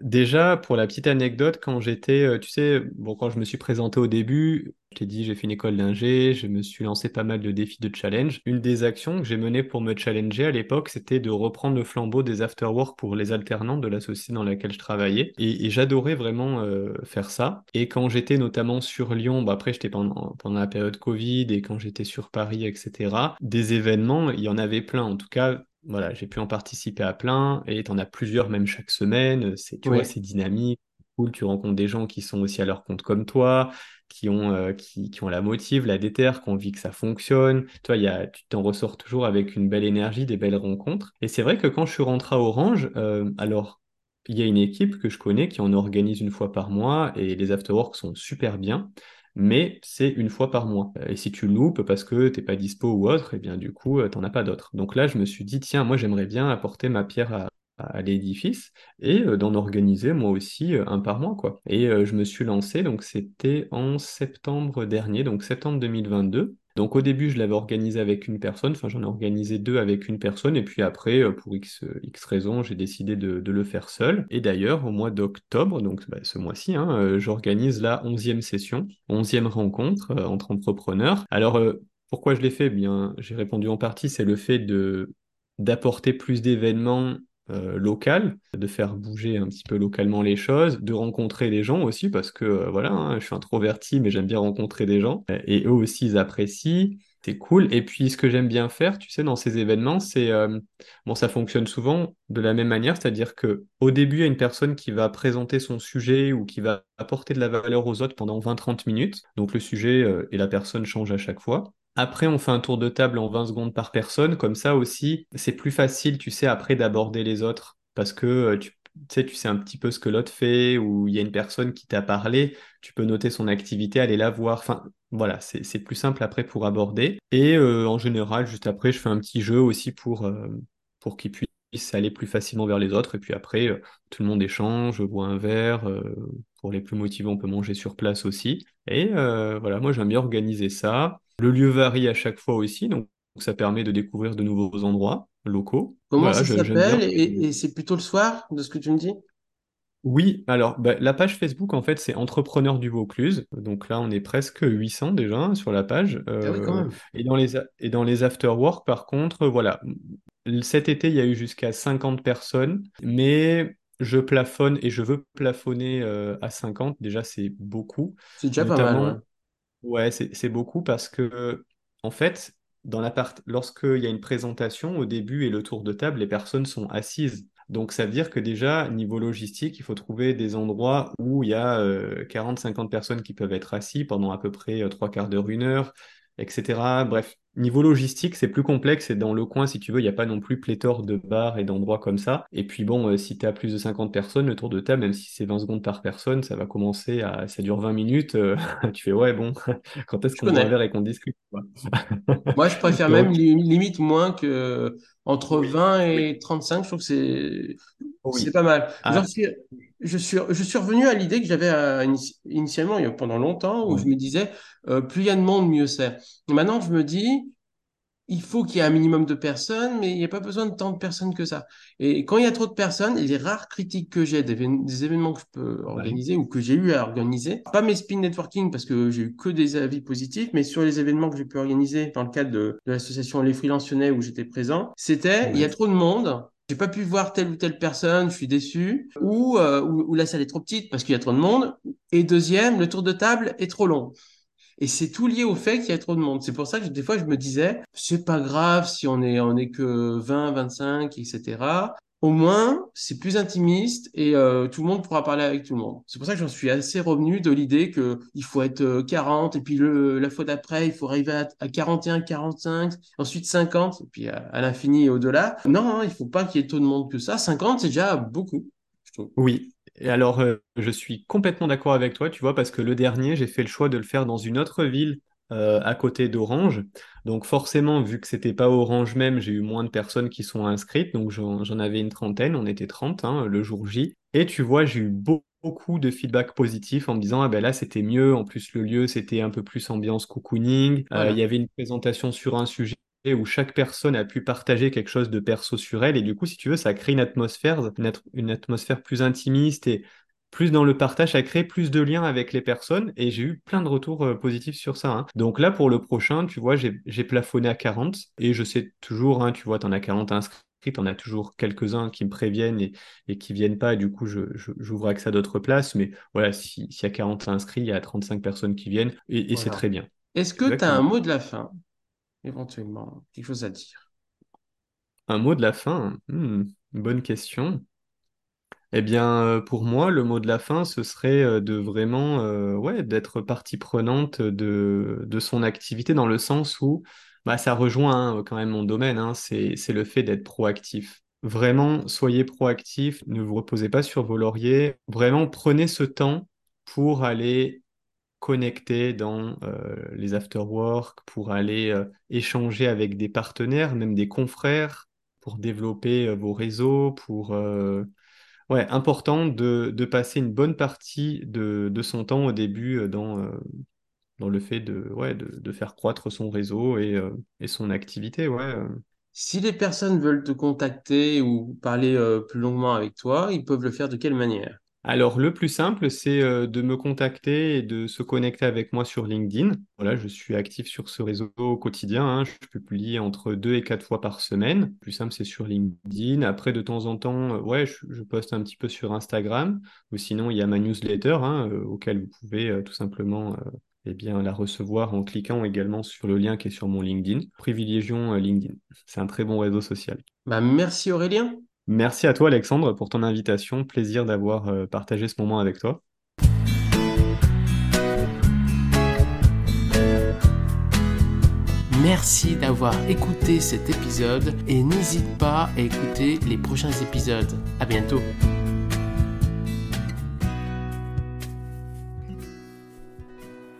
Déjà, pour la petite anecdote, quand j'étais, euh, tu sais, bon, quand je me suis présenté au début, je t'ai dit, j'ai fait une école d'ingé, je me suis lancé pas mal de défis de challenge. Une des actions que j'ai menées pour me challenger à l'époque, c'était de reprendre le flambeau des afterwork pour les alternants de la société dans laquelle je travaillais. Et, j'adorais vraiment euh, faire ça. Et quand j'étais notamment sur Lyon, bah après, j'étais pendant, pendant la période Covid, et quand j'étais sur Paris, etc., des événements, il y en avait plein. En tout cas, voilà, j'ai pu en participer à plein et tu en as plusieurs même chaque semaine. C'est, tu vois, c'est dynamique, cool. Tu rencontres des gens qui sont aussi à leur compte comme toi, qui ont, euh, qui, qui ont la motive, la déterre, qui ont envie que ça fonctionne. Toi, y a, tu t'en ressors toujours avec une belle énergie, des belles rencontres. Et c'est vrai que quand je suis rentré à Orange, euh, alors, il y a une équipe que je connais qui en organise une fois par mois et les afterworks sont super bien mais c'est une fois par mois. Et si tu loupes parce que t'es pas dispo ou autre, et bien du coup, euh, t'en as pas d'autres. Donc là, je me suis dit, tiens, moi j'aimerais bien apporter ma pierre à, à l'édifice et euh, d'en organiser moi aussi euh, un par mois, quoi. Et je me suis lancé, donc c'était en septembre dernier, donc septembre 2022. Donc au début, je l'avais organisé avec une personne, enfin j'en ai organisé deux avec une personne, et puis après, euh, pour X, X raisons, j'ai décidé de, le faire seul. Et d'ailleurs, au mois d'octobre, donc bah, ce mois-ci, hein, euh, j'organise la onzième session, onzième rencontre euh, entre entrepreneurs. Alors pourquoi je l'ai fait? Eh bien, j'ai répondu en partie, c'est le fait de d'apporter plus d'événements euh, local, de faire bouger un petit peu localement les choses, de rencontrer des gens aussi, parce que euh, voilà, hein, je suis introverti, mais j'aime bien rencontrer des gens, et eux aussi, ils apprécient. C'est cool. Et puis, ce que j'aime bien faire, tu sais, dans ces événements, c'est euh, bon, ça fonctionne souvent de la même manière, c'est-à-dire que au début, il y a une personne qui va présenter son sujet ou qui va apporter de la valeur aux autres pendant 20-30 minutes. Donc, le sujet euh, et la personne changent à chaque fois. Après, on fait un tour de table en 20 secondes par personne. Comme ça aussi, c'est plus facile, tu sais, après d'aborder les autres. Parce que euh, tu, sais, tu sais un petit peu ce que l'autre fait, ou il y a une personne qui t'a parlé, tu peux noter son activité, aller la voir. Enfin, voilà, c'est plus simple après pour aborder. Et euh, en général, juste après, je fais un petit jeu aussi pour, euh, pour qu'ils puissent aller plus facilement vers les autres. Et puis après, tout le monde échange, boit un verre. pour les plus motivés, on peut manger sur place aussi. Et voilà, moi j'aime bien organiser ça. Le lieu varie à chaque fois aussi, donc ça permet de découvrir de nouveaux endroits locaux. Comment Voilà, ça s'appelle? Et, et c'est plutôt le soir, de ce que tu me dis? Oui, alors bah, la page Facebook, en fait, c'est Entrepreneurs du Vaucluse. Donc là, on est presque 800 déjà hein, sur la page. Ah oui, quand Euh, même. et dans les, et dans les after-work, par contre, voilà. Cet été, il y a eu jusqu'à 50 personnes, mais je plafonne et je veux plafonner euh, à 50. Déjà, c'est beaucoup. C'est déjà pas mal, ouais. Ouais, c'est beaucoup parce que, en fait, dans lorsqu'il y a une présentation, au début et le tour de table, les personnes sont assises. Donc, ça veut dire que déjà, niveau logistique, il faut trouver des endroits où il y a euh, 40-50 personnes qui peuvent être assises pendant à peu près euh, trois quarts d'heure, une heure, etc. Bref, niveau logistique, c'est plus complexe et dans le coin, si tu veux, il n'y a pas non plus pléthore de bars et d'endroits comme ça. Et puis bon, euh, si tu as plus de 50 personnes, le tour de table, même si c'est 20 secondes par personne, ça va commencer à... Ça dure 20 minutes. euh, *laughs* tu fais, ouais, bon, *laughs* quand est-ce qu'on boit un verre et qu'on discute, quoi? *laughs* Moi, je préfère même Donc, li- limite moins que entre oui, 20 oui, et 35. Je trouve que c'est oui. pas mal. Ah, je suis, je suis revenu à l'idée que j'avais euh, initi- initialement, il y a pendant longtemps, où je me disais, euh, plus il y a de monde, mieux c'est. Maintenant, je me dis, il faut qu'il y ait un minimum de personnes, mais il n'y a pas besoin de tant de personnes que ça. Et quand il y a trop de personnes, les rares critiques que j'ai des, évén- des événements que je peux organiser ou que j'ai eu à organiser, pas mes spin networking parce que j'ai eu que des avis positifs, mais sur les événements que j'ai pu organiser dans le cadre de, de l'association Les Freelances Lyonnais où j'étais présent, c'était il y a trop de monde. Pas pu voir telle ou telle personne, je suis déçu. Ou, euh, ou, ou la salle est trop petite parce qu'il y a trop de monde. Et deuxième, le tour de table est trop long. Et c'est tout lié au fait qu'il y a trop de monde. C'est pour ça que des fois, je me disais, c'est pas grave si on est, on est que 20, 25, etc. Au moins, c'est plus intimiste et euh, tout le monde pourra parler avec tout le monde. C'est pour ça que j'en suis assez revenu de l'idée que il faut être euh, 40 et puis la fois d'après, il faut arriver à, à 41, 45, ensuite 50 et puis à, l'infini et au-delà. Non, hein, il faut pas qu'il y ait tant de monde que ça. 50, c'est déjà beaucoup. Oui, et alors euh, je suis complètement d'accord avec toi, tu vois, parce que le dernier, j'ai fait le choix de le faire dans une autre ville euh, à côté d'Orange. Donc forcément, vu que c'était pas Orange même, j'ai eu moins de personnes qui sont inscrites. Donc j'en avais une trentaine, on était 30 hein, le jour J. Et tu vois, j'ai eu beau- beaucoup de feedback positif en me disant, ah ben là c'était mieux. En plus, le lieu, c'était un peu plus ambiance cocooning. Euh, il y avait une présentation sur un sujet où chaque personne a pu partager quelque chose de perso sur elle. Et du coup, si tu veux, ça crée une atmosphère, une, at- une atmosphère plus intimiste et plus dans le partage, ça crée plus de liens avec les personnes. Et j'ai eu plein de retours euh, positifs sur ça. hein. Donc là, pour le prochain, tu vois, j'ai plafonné à 40 et je sais toujours, hein, tu vois, tu en as 40 inscrits. On a toujours quelques-uns qui me préviennent et, et qui viennent pas, et du coup, je, je- j'ouvre accès à d'autres places. Mais voilà, si- s'il y a 40 inscrits, il y a 35 personnes qui viennent, et, et c'est très bien. Est-ce que tu as un mot de la fin, éventuellement, quelque chose à dire? Un mot de la fin? Hmm, bonne question. Eh bien, euh, pour moi, le mot de la fin, ce serait euh, de vraiment, euh, ouais, d'être partie prenante de, de son activité dans le sens où, bah, ça rejoint hein, quand même mon domaine, hein, c'est, le fait d'être proactif. Vraiment, soyez proactif, ne vous reposez pas sur vos lauriers. Vraiment, prenez ce temps pour aller connecter dans euh, les after-work, pour aller échanger avec des partenaires, même des confrères, pour développer vos réseaux, pour... Ouais, important de, de passer une bonne partie de, de son temps au début euh, dans, euh, dans le fait de, ouais, de, de faire croître son réseau et, euh, et son activité. Ouais. Si les personnes veulent te contacter ou parler plus longuement avec toi, ils peuvent le faire de quelle manière? Alors, le plus simple, c'est euh, de me contacter et de se connecter avec moi sur LinkedIn. Voilà, je suis actif sur ce réseau au quotidien. hein. Je publie entre deux et quatre fois par semaine. Le plus simple, c'est sur LinkedIn. Après, de temps en temps, euh, ouais, je, poste un petit peu sur Instagram. Ou sinon, il y a ma newsletter, hein, euh, auquel vous pouvez tout simplement eh bien, la recevoir en cliquant également sur le lien qui est sur mon LinkedIn. Privilégions LinkedIn. C'est un très bon réseau social. Bah, merci Aurélien. Merci à toi, Alexandre, pour ton invitation. Plaisir d'avoir euh, partagé ce moment avec toi. Merci d'avoir écouté cet épisode et n'hésite pas à écouter les prochains épisodes. À bientôt.